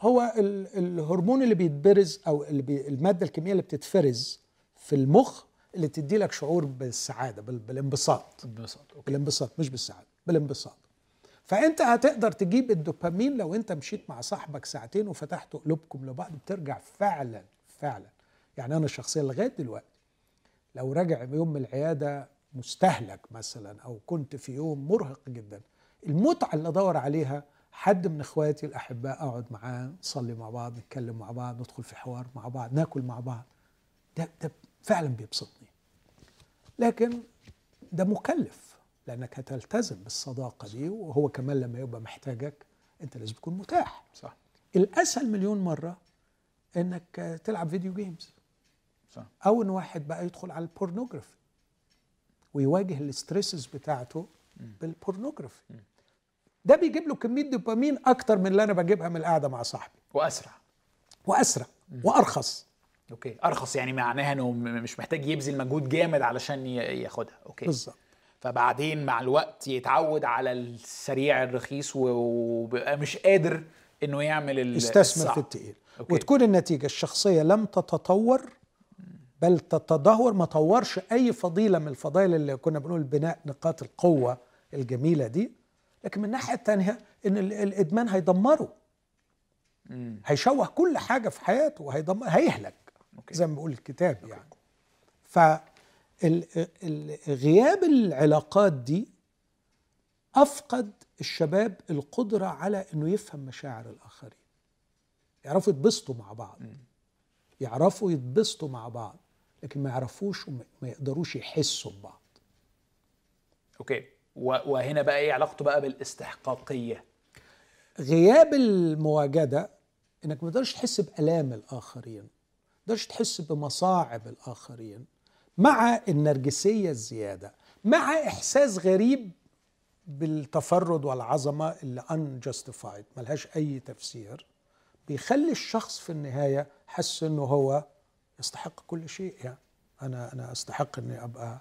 S2: هو ال- الهرمون اللي بيتبرز أو اللي بي المادة الكيميائية اللي بتتفرز في المخ اللي تدي لك شعور بالسعادة بال- بالانبساط.
S1: okay.
S2: بالانبساط مش بالسعادة بالانبساط. فأنت هتقدر تجيب الدوبامين لو أنت مشيت مع صاحبك ساعتين وفتحتوا قلوبكم لبعض بترجع فعلا فعلا. يعني أنا شخصيا لغاية دلوقتي لو راجع يوم من العيادة مستهلك مثلا أو كنت في يوم مرهق جدا المتعة اللي أدور عليها حد من إخواتي الأحباء أقعد معاه نصلي مع بعض نتكلم مع بعض ندخل في حوار مع بعض ناكل مع بعض. ده ده فعلا بيبسطني. لكن ده مكلف لأنك هتلتزم بالصداقة دي وهو كمان لما يبقى محتاجك أنت لازم تكون متاح.
S1: صح.
S2: الأسهل مليون مرة إنك تلعب فيديو جيمز
S1: صح.
S2: أو إن واحد بقى يدخل على ال pornography ويواجه ال stresses بتاعته بال pornography ده بيجيب له كمية دوبامين أكتر من اللي أنا بجيبها من القعدة مع صاحبي.
S1: وأسرع.
S2: وأسرع. وأرخص.
S1: okay. أرخص يعني معناها إنه مش محتاج يبذل مجهود جامد علشان ياخدها. okay.
S2: بالظبط.
S1: فبعدين مع الوقت يتعود على السريع الرخيص و- وبقى مش قادر إنه يعمل
S2: يستثمر
S1: الصعب.
S2: في التقيل.
S1: okay.
S2: وتكون النتيجة الشخصية لم تتطور بل تتدهور ما طورش أي فضيلة من الفضائل اللي كنا بنقول بناء نقاط القوة الجميلة دي. لكن من الناحيه الثانية إن ال- الإدمان هيدمره.
S1: مم.
S2: هيشوه كل حاجة في حياته وهيدمر هيهلك
S1: okay.
S2: زي ما بيقول الكتاب يعني. ف ال- ال- غياب العلاقات دي أفقد الشباب القدرة على إنه يفهم مشاعر الآخرين. يعرفوا يتبسطوا مع بعض. يعرفوا يتبسطوا مع بعض لكن ما يعرفوش وما ما يقدروش يحسوا ببعض.
S1: أوكي. وهنا بقى إيه علاقته بقى بالاستحقاقية؟
S2: غياب المواجدة انك ما تقدرش تحس بألام الآخرين ما تقدرش تحس بمصاعب الآخرين مع النرجسية الزيادة مع إحساس غريب بالتفرد والعظمة اللي unjustified ملهاش أي تفسير بيخلي الشخص في النهاية حس إنه هو يستحق كل شيء. يعني أنا أنا أستحق إني أبقى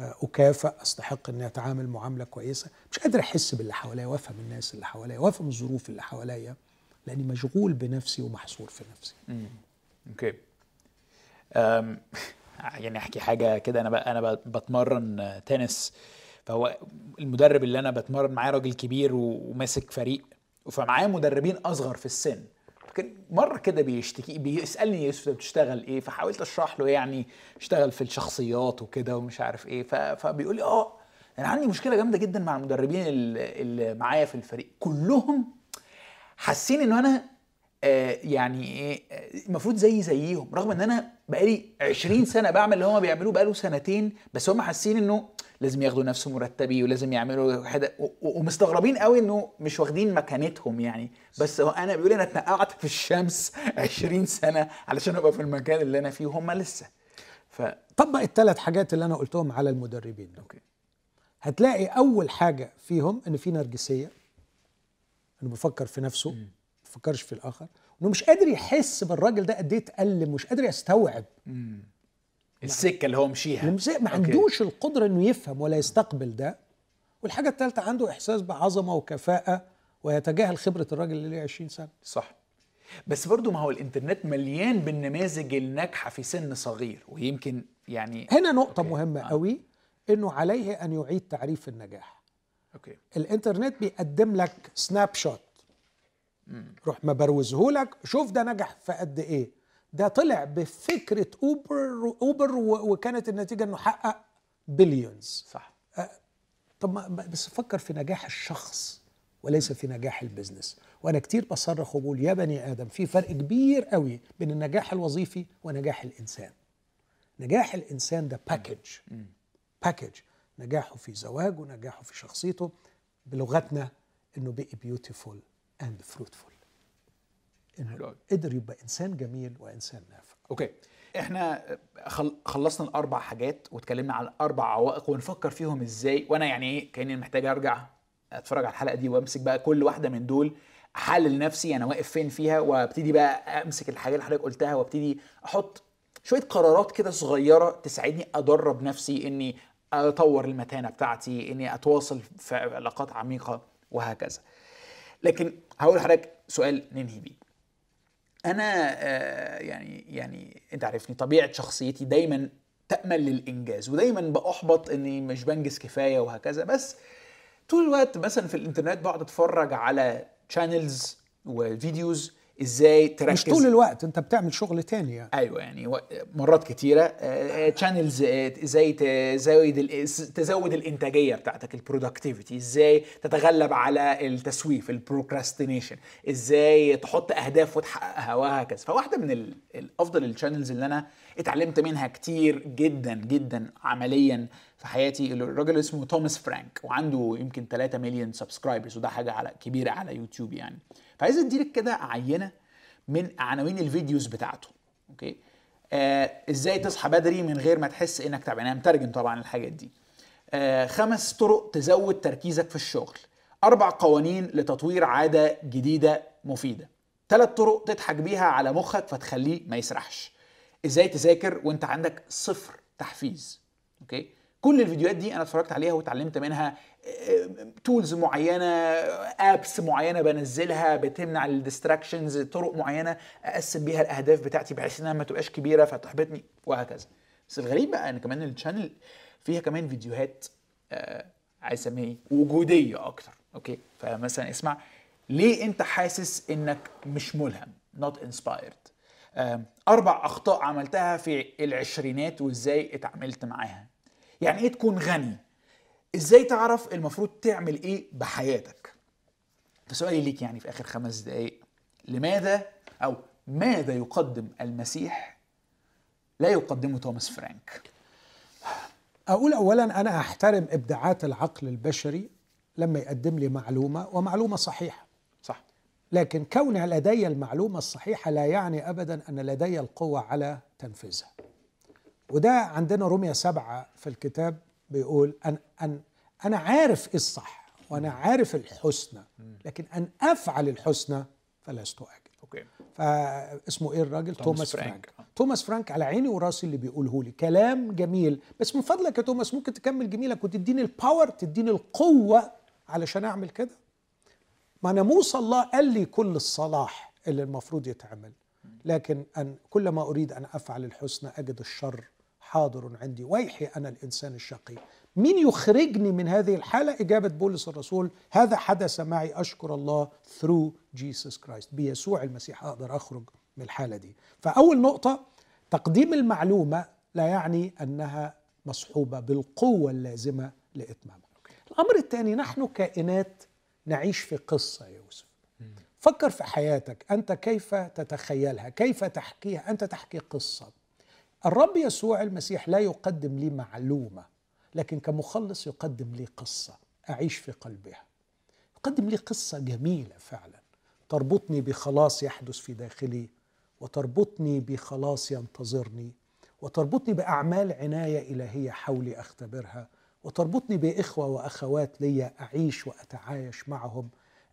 S2: اكافئ أستحق إني أتعامل معاملة كويسة. مش قادر أحس باللي حواليا وأفهم الناس اللي حواليا وأفهم الظروف اللي حواليا لأني مشغول بنفسي ومحصور في نفسي.
S1: أوكي. أم يعني أحكي حاجة كده. أنا بقى أنا بتمرن تنس. فهو المدرب اللي أنا بتمرن معاه راجل كبير وماسك فريق. فمعاه مدربين أصغر في السن. كان مرة كده بيشتكي بيسألني يوسف بتشتغل إيه؟ فحاولت أشرح له يعني اشتغل في الشخصيات وكده ومش عارف إيه فبيقول لي آه أنا عندي مشكلة جامدة جدا مع المدربين اللي معايا في الفريق. كلهم حاسين انه أنا آه، يعني إيه المفروض زي زيهم رغم إن أنا بقالي 20 سنة بعمل اللي هم بيعملوه بقاله سنتين بس هم حاسين إنه لازم ياخدوا نفس مرتبي ولازم يعملوا حاجة. ومستغربين قوي إنه مش واخدين مكانتهم يعني. بس هو أنا بيقول أنا اتنقعت في الشمس 20 سنة علشان أبقى في المكان اللي أنا فيه وهم لسه. ف
S2: طبق الثلاث حاجات اللي أنا قلتهم على المدربين دول.
S1: أوكي.
S2: هتلاقي أول حاجة فيهم إن في نرجسية إنه بيفكر في نفسه ما بيفكرش في الآخر إنه مش قادر يحس بالراجل ده قد إيه اتألم مش قادر يستوعب.
S1: السكة اللي هو مشيها.
S2: مش- ما
S1: okay.
S2: عندوش القدرة إنه يفهم ولا يستقبل ده. والحاجة الثالثه عنده إحساس بعظمة وكفاءة ويتجاهل خبرة الراجل اللي ليه 20 سنة.
S1: صح. بس برضو ما هو الإنترنت مليان بالنماذج الناجحة في سن صغير ويمكن يعني
S2: هنا نقطة
S1: okay.
S2: مهمة
S1: آه.
S2: قوي إنه عليه أن يعيد تعريف النجاح.
S1: okay.
S2: الإنترنت بيقدم لك snapshot راح مبروزه لك شوف ده نجح في قد إيه. ده طلع بفكرة اوبر اوبر وكانت النتيجة إنه حقق billions
S1: صح.
S2: طب ما بس فكر في نجاح الشخص وليس في نجاح ال business. وأنا كتير بصرخ وبقول يا بني آدم في فرق كبير قوي بين النجاح الوظيفي ونجاح الإنسان. نجاح الإنسان ده package package نجاحه في زواجه نجاحه في شخصيته بلغتنا إنه بقي beautiful and
S1: fruitful
S2: انه. قدر يبقى إنسان جميل وإنسان نافع.
S1: okay إحنا خل... خلصنا الأربع حاجات واتكلمنا عن أربع عوائق ونفكر فيهم إزاي. وأنا يعني إيه كأني محتاج أرجع أتفرج على الحلقة دي وأمسك بقى كل واحدة من دول أحلل نفسي أنا واقف فين فيها وأبتدي بقى أمسك الحاجات اللي حضرتك قلتها وأبتدي أحط شوية قرارات كده صغيرة تساعدني أدرب نفسي إني أطور المتانة بتاعتي إني أتواصل في علاقات عميقة وهكذا. لكن هقول لحضرتك سؤال ننهي بيه. أنا آه، يعني يعني أنت عارفني طبيعة شخصيتي دايما تأمل للإنجاز ودايما بأحبط إني مش بنجز كفاية وهكذا. بس طول الوقت مثلا في الإنترنت بقعد أتفرج على تشانلز و videos إزاي تركز؟
S2: مش طول الوقت أنت بتعمل شغل تاني يعني.
S1: أيوه يعني مرات كتيرة channels إزاي تزود تزود الإنتاجية بتاعتك ال productivity إزاي تتغلب على التسويف ال procrastination إزاي تحط أهداف وتحققها وهكذا. فواحدة من ال- الافضل ال channels اللي أنا اتعلمت منها كتير جدا جدا عمليا في حياتي الراجل اسمه توماس فرانك وعنده يمكن 3 مليون subscribers وده حاجة على كبيرة على يوتيوب يعني. فعايز اديلك كده عينة من عناوين ال videos بتاعته okay؟ آه إزاي تصحى بدري من غير ما تحس إنك تعبان. أنا مترجم طبعا الحاجات دي. آه خمس طرق تزود تركيزك في الشغل. أربع قوانين لتطوير عادة جديدة مفيدة. ثلاث طرق تضحك بيها على مخك فتخليه ما يسرحش. إزاي تذاكر وأنت عندك صفر تحفيز okay؟ كل الفيديوهات دي أنا اتفرجت عليها واتعلمت منها tools معينة apps معينة بنزلها بتمنع ال distractions طرق معينة أقسم بيها الأهداف بتاعتي بحيث إنها ما تبقاش كبيرة فتحبطني وهكذا. بس الغريب بقى إن كمان ال channel فيها كمان فيديوهات آه عايز أسميها إيه؟ وجودية أكتر. okay؟ فمثلا اسمع ليه أنت حاسس إنك مش ملهم؟ not inspired. أربع أخطاء عملتها في العشرينات وإزاي اتعاملت معاها. يعني إيه تكون غني؟ إزاي تعرف المفروض تعمل إيه بحياتك؟ فسؤالي ليك يعني في آخر خمس دقايق. لماذا أو ماذا يقدم المسيح؟ لا يقدمه توماس فرانك.
S2: أقول اولا أنا أحترم إبداعات العقل البشري لما يقدم لي معلومة ومعلومة صحيحة.
S1: صح.
S2: لكن كون لدي المعلومة الصحيحة لا يعني ابدا أن لدي القوة على تنفيذها. وده عندنا رومية سبعة في الكتاب بيقول أن, أن أنا عارف إيه الصح وأنا عارف الحسنى لكن أن أفعل الحسنى فلست أجد.
S1: okay.
S2: فاسمه إيه الراجل؟
S1: توماس
S2: توماس
S1: فرانك.
S2: فرانك. توماس فرانك على عيني وراسي اللي بيقوله لي. كلام جميل. بس من فضلك يا توماس ممكن تكمل جميلك وتديني ال power تديني القوة علشان أعمل كده؟ ما ناموس الله قال لي كل الصلاح اللي المفروض يتعمل. لكن أن كلما أريد أن أفعل الحسنى أجد الشر. حاضر عندي ويحي أنا الإنسان الشقي. مين يخرجني من هذه الحالة؟ إجابة بولس الرسول هذا حدث معي أشكر الله through Jesus Christ. بيسوع المسيح أقدر أخرج من الحالة دي. فأول نقطة تقديم المعلومة لا يعني أنها مصحوبة بالقوة اللازمة لإتمامها. الأمر الثاني نحن كائنات نعيش في قصة يا يوسف. فكر في حياتك أنت كيف تتخيلها؟ كيف تحكيها؟ أنت تحكي قصة. الرب يسوع المسيح لا يقدم لي معلومة لكن كمخلص يقدم لي قصة أعيش في قلبها. يقدم لي قصة جميلة فعلا. تربطني بخلاص يحدث في داخلي وتربطني بخلاص ينتظرني وتربطني بأعمال عناية إلهية حولي أختبرها وتربطني بإخوة وأخوات لي أعيش وأتعايش معهم.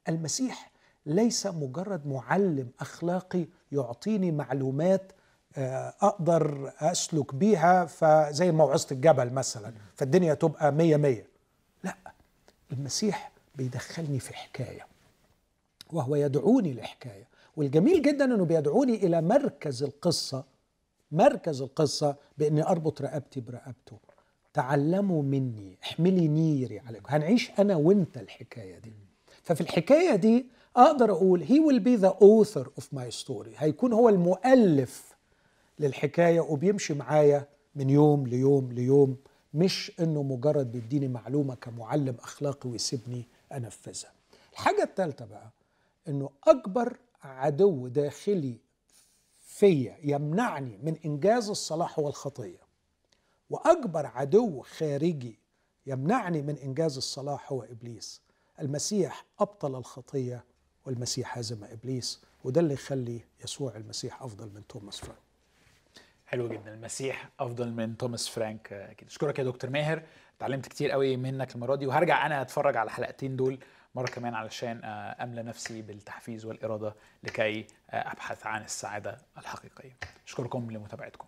S2: المسيح ليس مجرد معلم أخلاقي يعطيني معلومات آه، أقدر أسلك بيها فزي موعظة الجبل مثلا فالدنيا تبقى مية مية. لا المسيح بيدخلني في حكاية وهو يدعوني لحكاية والجميل جدا أنه بيدعوني إلى مركز القصة مركز القصة بإني أربط رقبتي برقبته. تعلموا مني احملي نيري عليكم. هنعيش أنا وإنت الحكاية دي. ففي الحكاية دي أقدر أقول he will be the author of my story. هيكون هو المؤلف للحكاية وبيمشي معايا من يوم ليوم ليوم مش إنه مجرد بيديني معلومة كمعلم أخلاقي ويسيبني أنفذها. الحاجة الثالثة بقى إنه أكبر عدو داخلي فاللي يمنعني من إنجاز الصلاح هو الخطية وأكبر عدو خارجي يمنعني من إنجاز الصلاح هو إبليس. المسيح أبطل الخطية والمسيح هزم إبليس وده اللي يخلي يسوع المسيح أفضل من توماس فرانك
S1: حلو جدا. المسيح أفضل من توماس فرانك آه، كده أشكرك يا دكتور ماهر. اتعلمت كتير قوي منك المرة دي وهرجع أنا أتفرج على الحلقتين دول مرة كمان علشان آه، أملى نفسي بالتحفيز والإرادة لكي آه، أبحث عن السعادة الحقيقية. أشكركم لمتابعتكم.